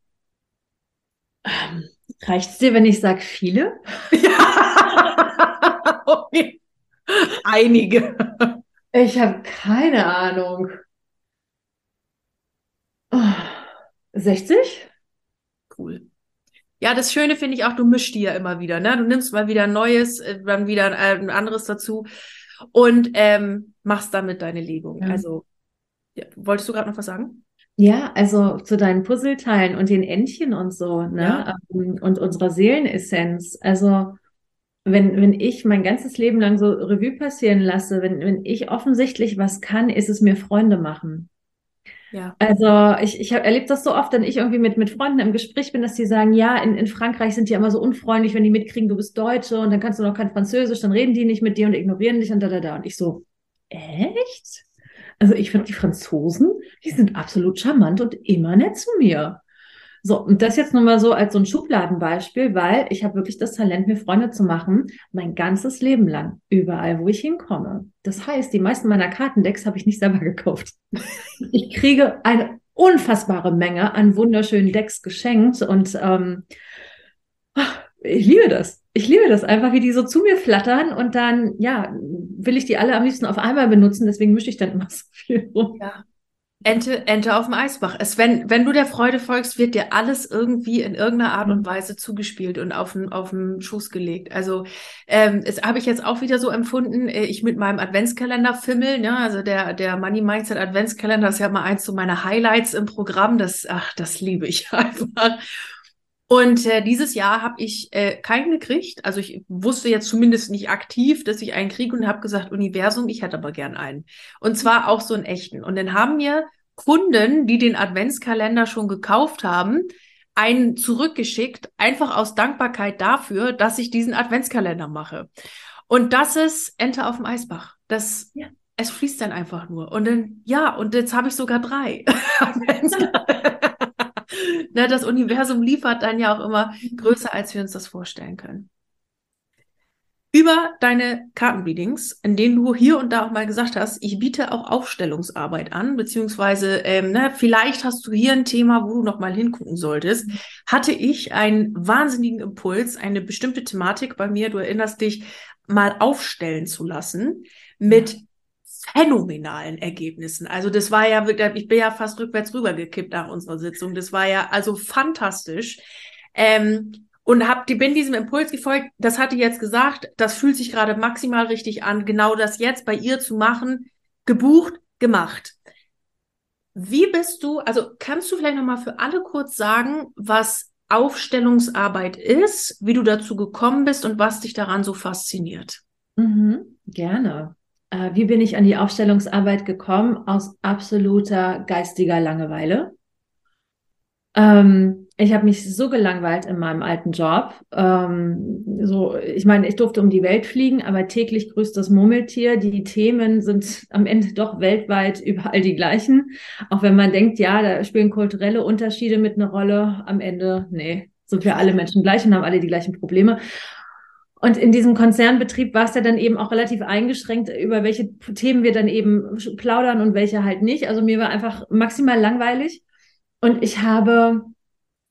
Speaker 2: Ähm, Reicht es dir, wenn ich sage viele? Ja.
Speaker 1: okay. Einige.
Speaker 2: Ich habe keine Ahnung. Oh. 60?
Speaker 1: Cool. Ja, das Schöne finde ich auch, du mischst die ja immer wieder, ne? Du nimmst mal wieder ein neues, äh, dann wieder ein anderes dazu und ähm, machst damit deine Legung. Ja. Also, ja, wolltest du gerade noch was sagen?
Speaker 2: Ja, also zu deinen Puzzleteilen und den Entchen und so, ne? Ja. Ähm, und unserer Seelenessenz. Also, wenn, wenn ich mein ganzes Leben lang so Revue passieren lasse, wenn, wenn ich offensichtlich was kann, ist es mir Freunde machen. Ja. Also ich, ich erlebe das so oft, wenn ich irgendwie mit, mit Freunden im Gespräch bin, dass die sagen, ja, in, in Frankreich sind die immer so unfreundlich, wenn die mitkriegen, du bist Deutsche und dann kannst du noch kein Französisch, dann reden die nicht mit dir und ignorieren dich und da, da, da. Und ich so, echt? Also ich finde die Franzosen, die sind absolut charmant und immer nett zu mir. So, und das jetzt nochmal so als so ein Schubladenbeispiel, weil ich habe wirklich das Talent, mir Freunde zu machen, mein ganzes Leben lang, überall, wo ich hinkomme. Das heißt, die meisten meiner Kartendecks habe ich nicht selber gekauft. Ich kriege eine unfassbare Menge an wunderschönen Decks geschenkt und ähm, ich liebe das. Ich liebe das einfach, wie die so zu mir flattern und dann, ja, will ich die alle am liebsten auf einmal benutzen, deswegen mische ich dann immer so viel rum.
Speaker 1: Ja, Ente, Ente auf dem Eisbach. Es, wenn, wenn du der Freude folgst, wird dir alles irgendwie in irgendeiner Art und. Weise zugespielt und auf den, auf den Schoß gelegt. Also, ähm, das habe ich jetzt auch wieder so empfunden. Äh, ich mit meinem Adventskalender fimmel, ne? also der, der Money Mindset Adventskalender ist ja mal eins so meiner Highlights im Programm. Das, ach, das liebe ich einfach. Und äh, dieses Jahr habe ich äh, keinen gekriegt. Also ich wusste jetzt zumindest nicht aktiv, dass ich einen kriege und habe gesagt, Universum, ich hätte aber gern einen. Und zwar auch so einen echten. Und dann haben mir Kunden, die den Adventskalender schon gekauft haben, einen zurückgeschickt, einfach aus Dankbarkeit dafür, dass ich diesen Adventskalender mache. Und das ist Ente auf dem Eisbach. Das, ja. es fließt dann einfach nur. Und dann, ja, und jetzt habe ich sogar drei. ne, das Universum liefert dann ja auch immer größer, als wir uns das vorstellen können. Über deine Kartenreadings, in denen du hier und da auch mal gesagt hast, ich biete auch Aufstellungsarbeit an, beziehungsweise ähm, ne, vielleicht hast du hier ein Thema, wo du noch mal hingucken solltest, hatte ich einen wahnsinnigen Impuls, eine bestimmte Thematik bei mir, du erinnerst dich, mal aufstellen zu lassen mit phänomenalen Ergebnissen. Also das war ja, ich bin ja fast rückwärts rübergekippt nach unserer Sitzung. Das war ja also fantastisch. Ähm, und hab, bin diesem Impuls gefolgt, das hatte ich jetzt gesagt, das fühlt sich gerade maximal richtig an, genau das jetzt bei ihr zu machen, gebucht, gemacht. Wie bist du, also kannst du vielleicht nochmal für alle kurz sagen, was Aufstellungsarbeit ist, wie du dazu gekommen bist und was dich daran so fasziniert?
Speaker 2: Mhm, gerne. Äh, wie bin ich an die Aufstellungsarbeit gekommen? Aus absoluter geistiger Langeweile. Ähm, ich habe mich so gelangweilt in meinem alten Job. Ähm, so, ich meine, ich durfte um die Welt fliegen, aber täglich grüßt das Murmeltier. Die Themen sind am Ende doch weltweit überall die gleichen. Auch wenn man denkt, ja, da spielen kulturelle Unterschiede mit einer Rolle. Am Ende, nee, sind wir alle Menschen gleich und haben alle die gleichen Probleme. Und in diesem Konzernbetrieb war es ja dann eben auch relativ eingeschränkt, über welche Themen wir dann eben plaudern und welche halt nicht. Also mir war einfach maximal langweilig. Und ich habe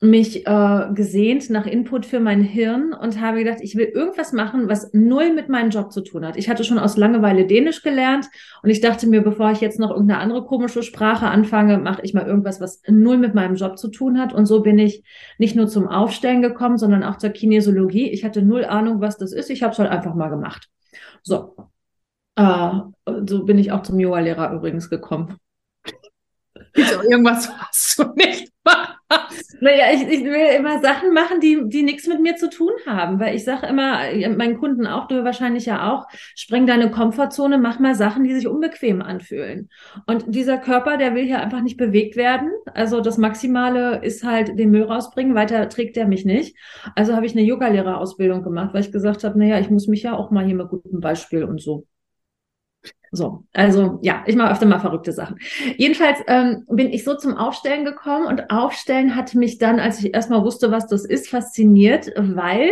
Speaker 2: mich äh, gesehnt nach Input für mein Hirn und habe gedacht, ich will irgendwas machen, was null mit meinem Job zu tun hat. Ich hatte schon aus Langeweile Dänisch gelernt und ich dachte mir, bevor ich jetzt noch irgendeine andere komische Sprache anfange, mache ich mal irgendwas, was null mit meinem Job zu tun hat. Und so bin ich nicht nur zum Aufstellen gekommen, sondern auch zur Kinesiologie. Ich hatte null Ahnung, was das ist. Ich habe es halt einfach mal gemacht. So. Äh, so bin ich auch zum Yoga-Lehrer übrigens gekommen.
Speaker 1: So, irgendwas hast du nicht
Speaker 2: naja, ich, ich will immer Sachen machen, die, die nichts mit mir zu tun haben, weil ich sage immer, meinen Kunden auch, du wahrscheinlich ja auch, spreng deine Komfortzone, mach mal Sachen, die sich unbequem anfühlen. Und dieser Körper, der will hier einfach nicht bewegt werden. Also das Maximale ist halt den Müll rausbringen, weiter trägt der mich nicht. Also habe ich eine Yogalehrerausbildung gemacht, weil ich gesagt habe, naja, ich muss mich ja auch mal hier mit gutem Beispiel und so. So, also ja, ich mache öfter mal verrückte Sachen. Jedenfalls ähm, bin ich so zum Aufstellen gekommen und Aufstellen hat mich dann, als ich erstmal wusste, was das ist, fasziniert, weil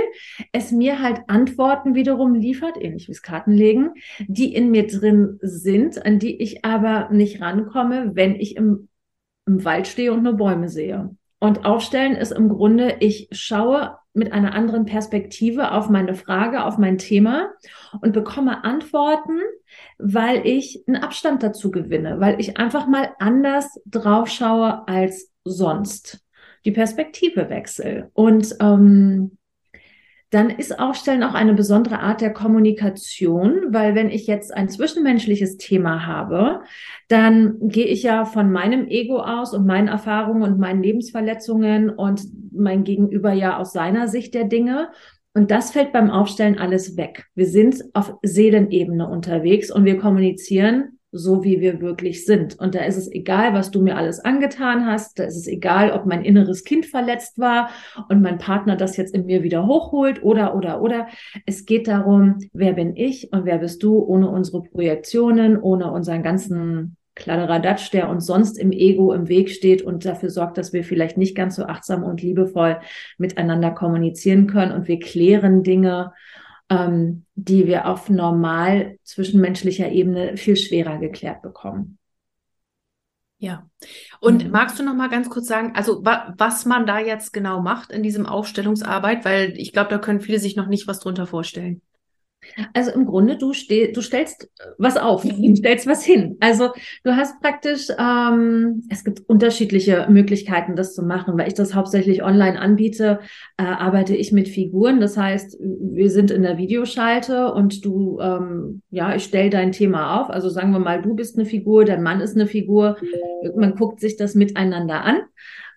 Speaker 2: es mir halt Antworten wiederum liefert, ähnlich wie es Kartenlegen, die in mir drin sind, an die ich aber nicht rankomme, wenn ich im, im Wald stehe und nur Bäume sehe. Und Aufstellen ist im Grunde, ich schaue mit einer anderen Perspektive auf meine Frage, auf mein Thema und bekomme Antworten, weil ich einen Abstand dazu gewinne, weil ich einfach mal anders drauf schaue als sonst. Die Perspektive wechsel. Und ähm, dann ist Aufstellen auch eine besondere Art der Kommunikation, weil wenn ich jetzt ein zwischenmenschliches Thema habe, dann gehe ich ja von meinem Ego aus und meinen Erfahrungen und meinen Lebensverletzungen und mein Gegenüber ja aus seiner Sicht der Dinge. Und das fällt beim Aufstellen alles weg. Wir sind auf Seelenebene unterwegs und wir kommunizieren so wie wir wirklich sind. Und da ist es egal, was du mir alles angetan hast. Da ist es egal, ob mein inneres Kind verletzt war und mein Partner das jetzt in mir wieder hochholt oder, oder, oder. Es geht darum, wer bin ich und wer bist du ohne unsere Projektionen, ohne unseren ganzen Kladderadatsch, der uns sonst im Ego im Weg steht und dafür sorgt, dass wir vielleicht nicht ganz so achtsam und liebevoll miteinander kommunizieren können und wir klären Dinge ähm, die wir auf normal zwischenmenschlicher Ebene viel schwerer geklärt bekommen.
Speaker 1: Ja. Und mhm. magst du noch mal ganz kurz sagen, also wa was man da jetzt genau macht in diesem Aufstellungsarbeit, weil ich glaube, da können viele sich noch nicht was drunter vorstellen.
Speaker 2: Also im Grunde, du, steh, du stellst was auf, du stellst was hin. Also du hast praktisch, ähm, es gibt unterschiedliche Möglichkeiten, das zu machen. Weil ich das hauptsächlich online anbiete, äh, arbeite ich mit Figuren. Das heißt, wir sind in der Videoschalte und du, ähm, ja, ich stelle dein Thema auf. Also sagen wir mal, du bist eine Figur, dein Mann ist eine Figur. Man guckt sich das miteinander an.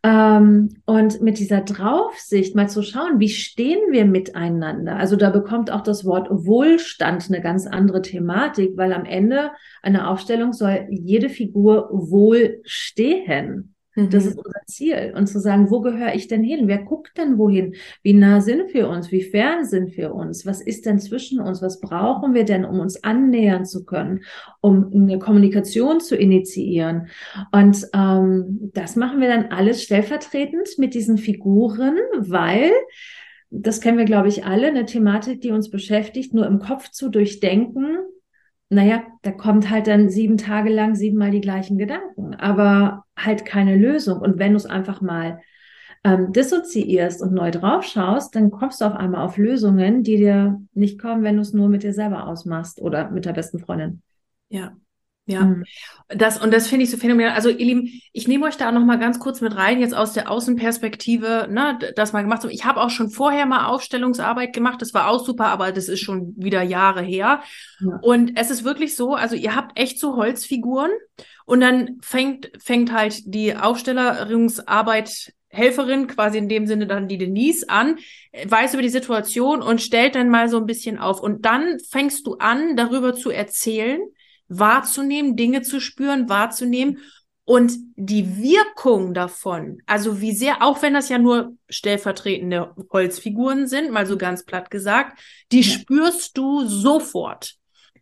Speaker 2: Ähm, und mit dieser Draufsicht mal zu schauen, wie stehen wir miteinander? Also da bekommt auch das Wort Wohlstand eine ganz andere Thematik, weil am Ende einer Aufstellung soll jede Figur wohl stehen. Das mhm. ist unser Ziel. Und zu sagen, wo gehöre ich denn hin? Wer guckt denn wohin? Wie nah sind wir uns? Wie fern sind wir uns? Was ist denn zwischen uns? Was brauchen wir denn, um uns annähern zu können, um eine Kommunikation zu initiieren? Und ähm, das machen wir dann alles stellvertretend mit diesen Figuren, weil das kennen wir, glaube ich, alle, eine Thematik, die uns beschäftigt, nur im Kopf zu durchdenken, naja, da kommt halt dann sieben Tage lang siebenmal die gleichen Gedanken, aber halt keine Lösung. Und wenn du es einfach mal ähm, dissoziierst und neu drauf schaust, dann kommst du auf einmal auf Lösungen, die dir nicht kommen, wenn du es nur mit dir selber ausmachst oder mit der besten Freundin.
Speaker 1: Ja, ja, mhm. das und das finde ich so phänomenal. Also ihr Lieben, ich nehme euch da noch mal ganz kurz mit rein, jetzt aus der Außenperspektive, ne, das mal gemacht. Ich habe auch schon vorher mal Aufstellungsarbeit gemacht, das war auch super, aber das ist schon wieder Jahre her. Ja. Und es ist wirklich so, also ihr habt echt so Holzfiguren und dann fängt fängt halt die Aufstellungsarbeit Helferin, quasi in dem Sinne dann die Denise an, weiß über die Situation und stellt dann mal so ein bisschen auf. Und dann fängst du an, darüber zu erzählen, wahrzunehmen, Dinge zu spüren, wahrzunehmen und die Wirkung davon, also wie sehr, auch wenn das ja nur stellvertretende Holzfiguren sind, mal so ganz platt gesagt, die ja. spürst du sofort.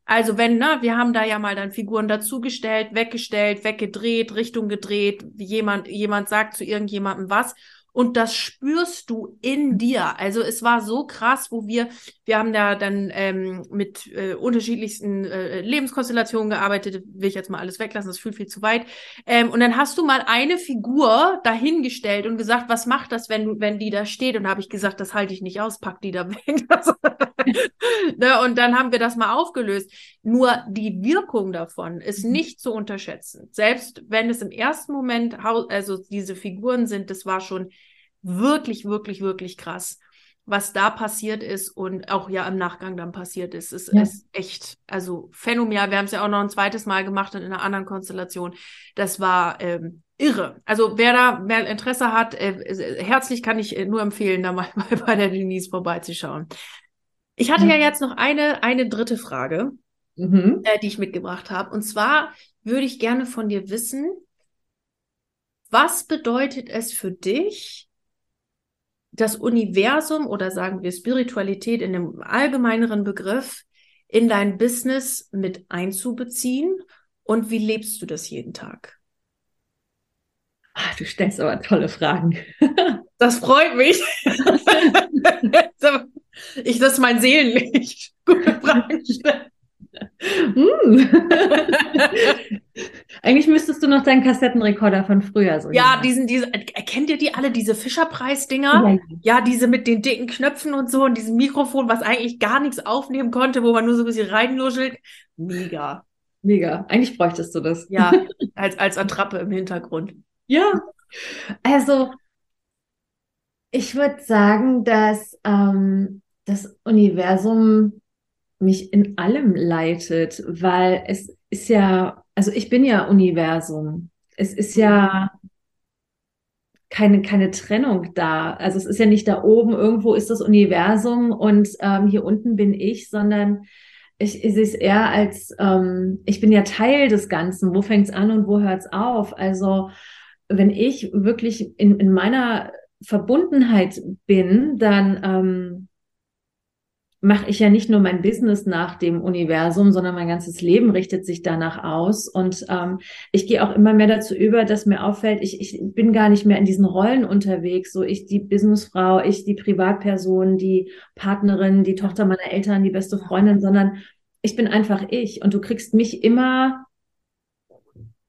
Speaker 1: Also wenn, na, wir haben da ja mal dann Figuren dazugestellt, weggestellt, weggedreht, Richtung gedreht, jemand, jemand sagt zu irgendjemandem was und das spürst du in dir. Also es war so krass, wo wir, wir haben da dann ähm, mit äh, unterschiedlichsten äh, Lebenskonstellationen gearbeitet, will ich jetzt mal alles weglassen, das fühlt viel zu weit. Ähm, und dann hast du mal eine Figur dahingestellt und gesagt, was macht das, wenn, wenn die da steht? Und habe ich gesagt, das halte ich nicht aus, pack die da weg. ne? Und dann haben wir das mal aufgelöst. Nur die Wirkung davon ist mhm. nicht zu unterschätzen. Selbst wenn es im ersten Moment, also diese Figuren sind, das war schon wirklich, wirklich, wirklich krass, was da passiert ist und auch ja im Nachgang dann passiert ist. Es ja. ist echt, also phänomenal. Wir haben es ja auch noch ein zweites Mal gemacht in einer anderen Konstellation. Das war ähm, irre. Also wer da mehr Interesse hat, äh, herzlich kann ich nur empfehlen, da mal bei der Denise vorbeizuschauen. Ich hatte ja, ja jetzt noch eine, eine dritte Frage, mhm. äh, die ich mitgebracht habe. Und zwar würde ich gerne von dir wissen, was bedeutet es für dich, das Universum oder sagen wir Spiritualität in einem allgemeineren Begriff in dein Business mit einzubeziehen und wie lebst du das jeden Tag?
Speaker 2: Ach, du stellst aber tolle Fragen.
Speaker 1: Das freut mich. ich, das ist mein Seelenlicht. Gute Fragen stellen.
Speaker 2: Mm. Eigentlich müsstest du noch deinen Kassettenrekorder von früher so.
Speaker 1: Ja, diesen, diese, erkennt ihr die alle, diese Fischerpreis-Dinger? Ja, ja. ja, diese mit den dicken Knöpfen und so und diesem Mikrofon, was eigentlich gar nichts aufnehmen konnte, wo man nur so ein bisschen reinluschelt. Mega.
Speaker 2: Mega. Eigentlich bräuchtest du das.
Speaker 1: Ja, als, als Attrappe im Hintergrund.
Speaker 2: Ja. Also, ich würde sagen, dass ähm, das Universum mich in allem leitet, weil es ist ja, also ich bin ja Universum. Es ist ja keine, keine Trennung da. Also es ist ja nicht da oben, irgendwo ist das Universum und ähm, hier unten bin ich, sondern ich, ich sehe es eher als, ähm, ich bin ja Teil des Ganzen. Wo fängt es an und wo hört es auf? Also wenn ich wirklich in, in meiner Verbundenheit bin, dann ähm, mache ich ja nicht nur mein Business nach dem Universum, sondern mein ganzes Leben richtet sich danach aus. Und ähm, ich gehe auch immer mehr dazu über, dass mir auffällt, ich, ich bin gar nicht mehr in diesen Rollen unterwegs. So ich die Businessfrau, ich die Privatperson, die Partnerin, die Tochter meiner Eltern, die beste Freundin, sondern ich bin einfach ich. Und du kriegst mich immer,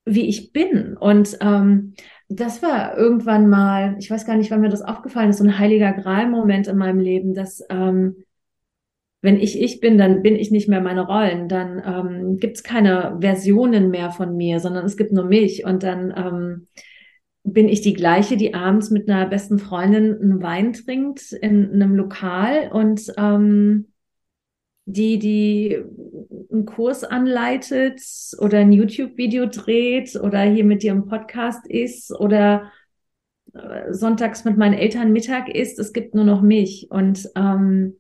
Speaker 2: wie ich bin. Und ähm, das war irgendwann mal, ich weiß gar nicht, wann mir das aufgefallen ist, so ein heiliger Gral-Moment in meinem Leben, dass ähm, wenn ich ich bin, dann bin ich nicht mehr meine Rollen. Dann ähm, gibt es keine Versionen mehr von mir, sondern es gibt nur mich. Und dann ähm, bin ich die gleiche, die abends mit einer besten Freundin einen Wein trinkt in einem Lokal und ähm, die, die einen Kurs anleitet oder ein YouTube-Video dreht oder hier mit dir im Podcast ist oder äh, sonntags mit meinen Eltern Mittag isst. Es gibt nur noch mich. Und ähm,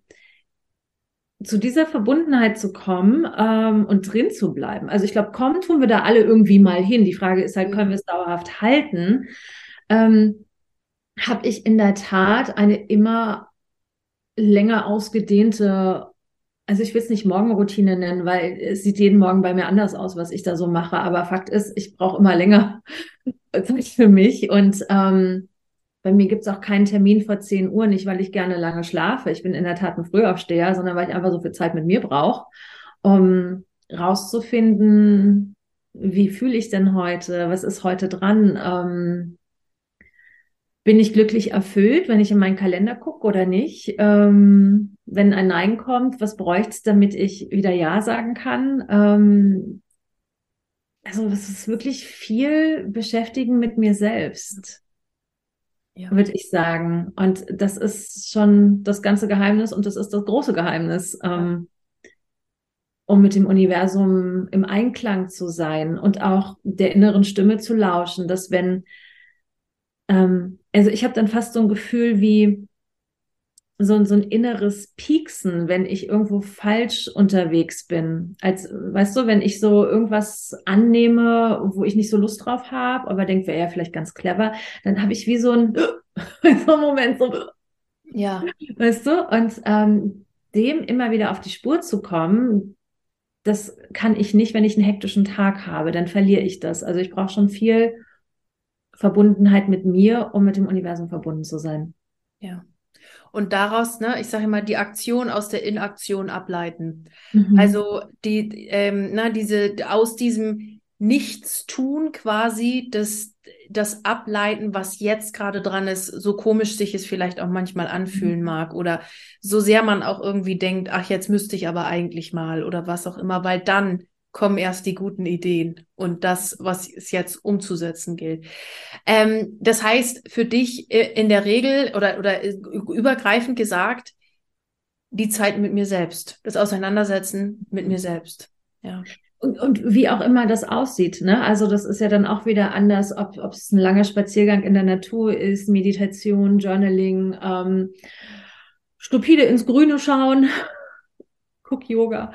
Speaker 2: zu dieser Verbundenheit zu kommen ähm, und drin zu bleiben. Also ich glaube, kommen tun wir da alle irgendwie mal hin. Die Frage ist halt, können wir es dauerhaft halten? Ähm, Habe ich in der Tat eine immer länger ausgedehnte, also ich will es nicht Morgenroutine nennen, weil es sieht jeden Morgen bei mir anders aus, was ich da so mache. Aber Fakt ist, ich brauche immer länger Zeit für mich und ähm, bei mir gibt es auch keinen Termin vor 10 Uhr, nicht weil ich gerne lange schlafe. Ich bin in der Tat ein Frühaufsteher, sondern weil ich einfach so viel Zeit mit mir brauche, um rauszufinden, wie fühle ich denn heute? Was ist heute dran? Ähm, bin ich glücklich erfüllt, wenn ich in meinen Kalender gucke oder nicht? Ähm, wenn ein Nein kommt, was bräuchte es, damit ich wieder Ja sagen kann? Ähm, also es ist wirklich viel beschäftigen mit mir selbst ja. würde ich sagen. Und das ist schon das ganze Geheimnis und das ist das große Geheimnis, ähm, um mit dem Universum im Einklang zu sein und auch der inneren Stimme zu lauschen, dass wenn, ähm, also ich habe dann fast so ein Gefühl wie, so, so ein inneres Pieksen, wenn ich irgendwo falsch unterwegs bin. Als, weißt du, wenn ich so irgendwas annehme, wo ich nicht so Lust drauf habe, aber denke, wäre ja vielleicht ganz clever, dann habe ich wie so ein, so einen Moment, so, ja. Weißt du? Und ähm, dem immer wieder auf die Spur zu kommen, das kann ich nicht, wenn ich einen hektischen Tag habe, dann verliere ich das. Also ich brauche schon viel Verbundenheit mit mir, um mit dem Universum verbunden zu sein.
Speaker 1: Ja und daraus, ne, ich sage immer, die Aktion aus der Inaktion ableiten. Mhm. Also die, ähm, na, diese aus diesem Nichtstun quasi das, das Ableiten, was jetzt gerade dran ist, so komisch sich es vielleicht auch manchmal anfühlen mhm. mag oder so sehr man auch irgendwie denkt, ach, jetzt müsste ich aber eigentlich mal oder was auch immer, weil dann kommen erst die guten Ideen und das, was es jetzt umzusetzen gilt. Ähm, das heißt, für dich äh, in der Regel oder, oder äh, übergreifend gesagt, die Zeit mit mir selbst, das Auseinandersetzen mit mir selbst. Ja.
Speaker 2: Und, und wie auch immer das aussieht, ne? Also das ist ja dann auch wieder anders, ob, ob es ein langer Spaziergang in der Natur ist, Meditation, Journaling, ähm, stupide ins Grüne schauen, Guck Yoga.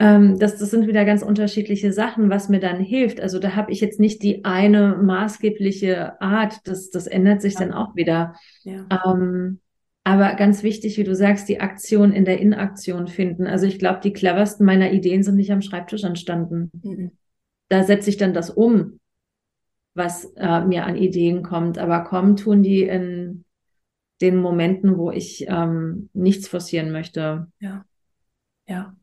Speaker 2: Ähm, das, das sind wieder ganz unterschiedliche Sachen, was mir dann hilft. Also da habe ich jetzt nicht die eine maßgebliche Art, das, das ändert sich ja. dann auch wieder. Ja. Ähm, aber ganz wichtig, wie du sagst, die Aktion in der Inaktion finden. Also ich glaube, die cleversten meiner Ideen sind nicht am Schreibtisch entstanden. Mhm. Da setze ich dann das um, was äh, mir an Ideen kommt. Aber kommen tun die in den Momenten, wo ich ähm, nichts forcieren möchte.
Speaker 1: Ja. Ja.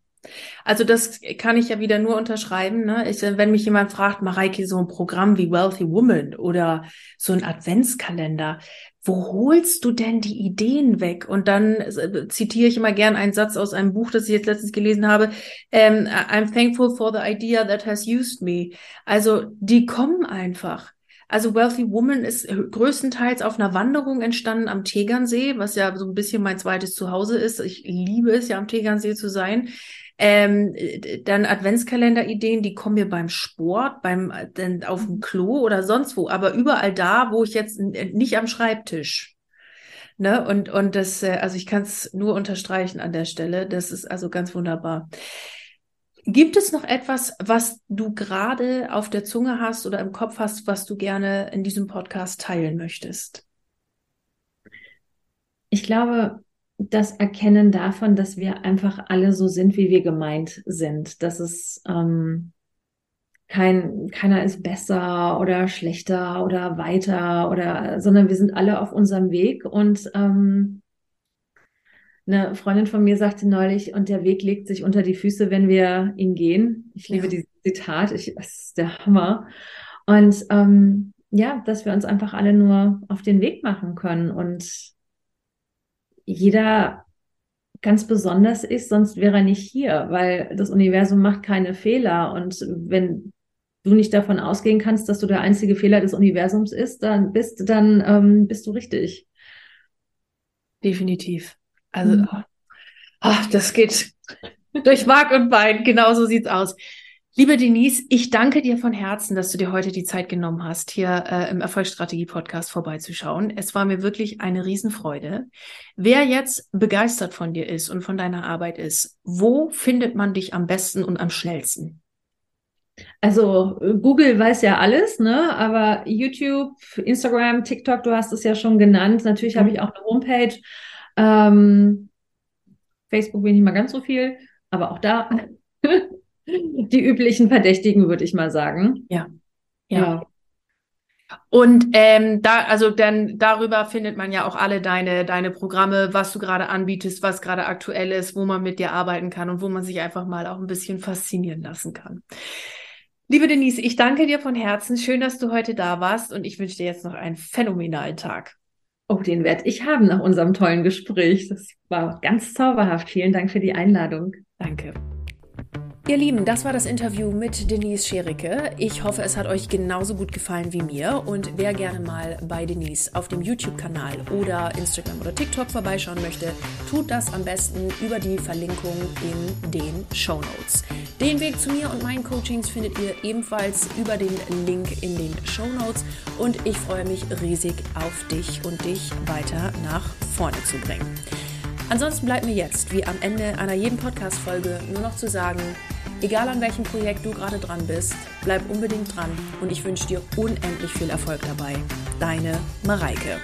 Speaker 1: Also das kann ich ja wieder nur unterschreiben. Ne? Ich, wenn mich jemand fragt, Mareike, so ein Programm wie Wealthy Woman oder so ein Adventskalender, wo holst du denn die Ideen weg? Und dann äh, zitiere ich immer gern einen Satz aus einem Buch, das ich jetzt letztens gelesen habe. Ähm, I'm thankful for the idea that has used me. Also die kommen einfach. Also Wealthy Woman ist größtenteils auf einer Wanderung entstanden am Tegernsee, was ja so ein bisschen mein zweites Zuhause ist. Ich liebe es ja am Tegernsee zu sein. Ähm, dann Adventskalender-Ideen, die kommen mir beim Sport, beim denn auf dem Klo oder sonst wo, aber überall da, wo ich jetzt nicht am Schreibtisch. Ne? Und, und das, äh, also ich kann es nur unterstreichen an der Stelle. Das ist also ganz wunderbar. Gibt es noch etwas, was du gerade auf der Zunge hast oder im Kopf hast, was du gerne in diesem Podcast teilen möchtest?
Speaker 2: Ich glaube, das Erkennen davon, dass wir einfach alle so sind, wie wir gemeint sind. Dass es ähm, kein, keiner ist besser oder schlechter oder weiter oder, sondern wir sind alle auf unserem Weg und ähm, eine Freundin von mir sagte neulich, und der Weg legt sich unter die Füße, wenn wir ihn gehen. Ich liebe ja. dieses Zitat, ich, das ist der Hammer. Und ähm, ja, dass wir uns einfach alle nur auf den Weg machen können und jeder ganz besonders ist, sonst wäre er nicht hier, weil das Universum macht keine Fehler. Und wenn du nicht davon ausgehen kannst, dass du der einzige Fehler des Universums ist, dann bist, dann ähm, bist du richtig.
Speaker 1: Definitiv. Also, mhm. ach, das geht durch Mark und Bein. Genau so sieht's aus. Liebe Denise, ich danke dir von Herzen, dass du dir heute die Zeit genommen hast, hier äh, im Erfolgsstrategie-Podcast vorbeizuschauen. Es war mir wirklich eine Riesenfreude. Wer jetzt begeistert von dir ist und von deiner Arbeit ist, wo findet man dich am besten und am schnellsten?
Speaker 2: Also Google weiß ja alles, ne? Aber YouTube, Instagram, TikTok, du hast es ja schon genannt. Natürlich mhm. habe ich auch eine Homepage. Ähm, Facebook bin ich mal ganz so viel, aber auch da die üblichen Verdächtigen, würde ich mal sagen.
Speaker 1: Ja. Ja. ja. Und ähm, da, also dann darüber findet man ja auch alle deine, deine Programme, was du gerade anbietest, was gerade aktuell ist, wo man mit dir arbeiten kann und wo man sich einfach mal auch ein bisschen faszinieren lassen kann. Liebe Denise, ich danke dir von Herzen. Schön, dass du heute da warst und ich wünsche dir jetzt noch einen phänomenalen Tag.
Speaker 2: Oh, den werde ich haben nach unserem tollen Gespräch. Das war ganz zauberhaft. Vielen Dank für die Einladung.
Speaker 1: Danke. Ihr Lieben, das war das Interview mit Denise Schericke. Ich hoffe, es hat euch genauso gut gefallen wie mir. Und wer gerne mal bei Denise auf dem YouTube-Kanal oder Instagram oder TikTok vorbeischauen möchte, tut das am besten über die Verlinkung in den Show Notes. Den Weg zu mir und meinen Coachings findet ihr ebenfalls über den Link in den Show Notes. Und ich freue mich riesig auf dich und dich weiter nach vorne zu bringen. Ansonsten bleibt mir jetzt, wie am Ende einer jeden Podcast-Folge, nur noch zu sagen, Egal an welchem Projekt du gerade dran bist, bleib unbedingt dran und ich wünsche dir unendlich viel Erfolg dabei. Deine Mareike.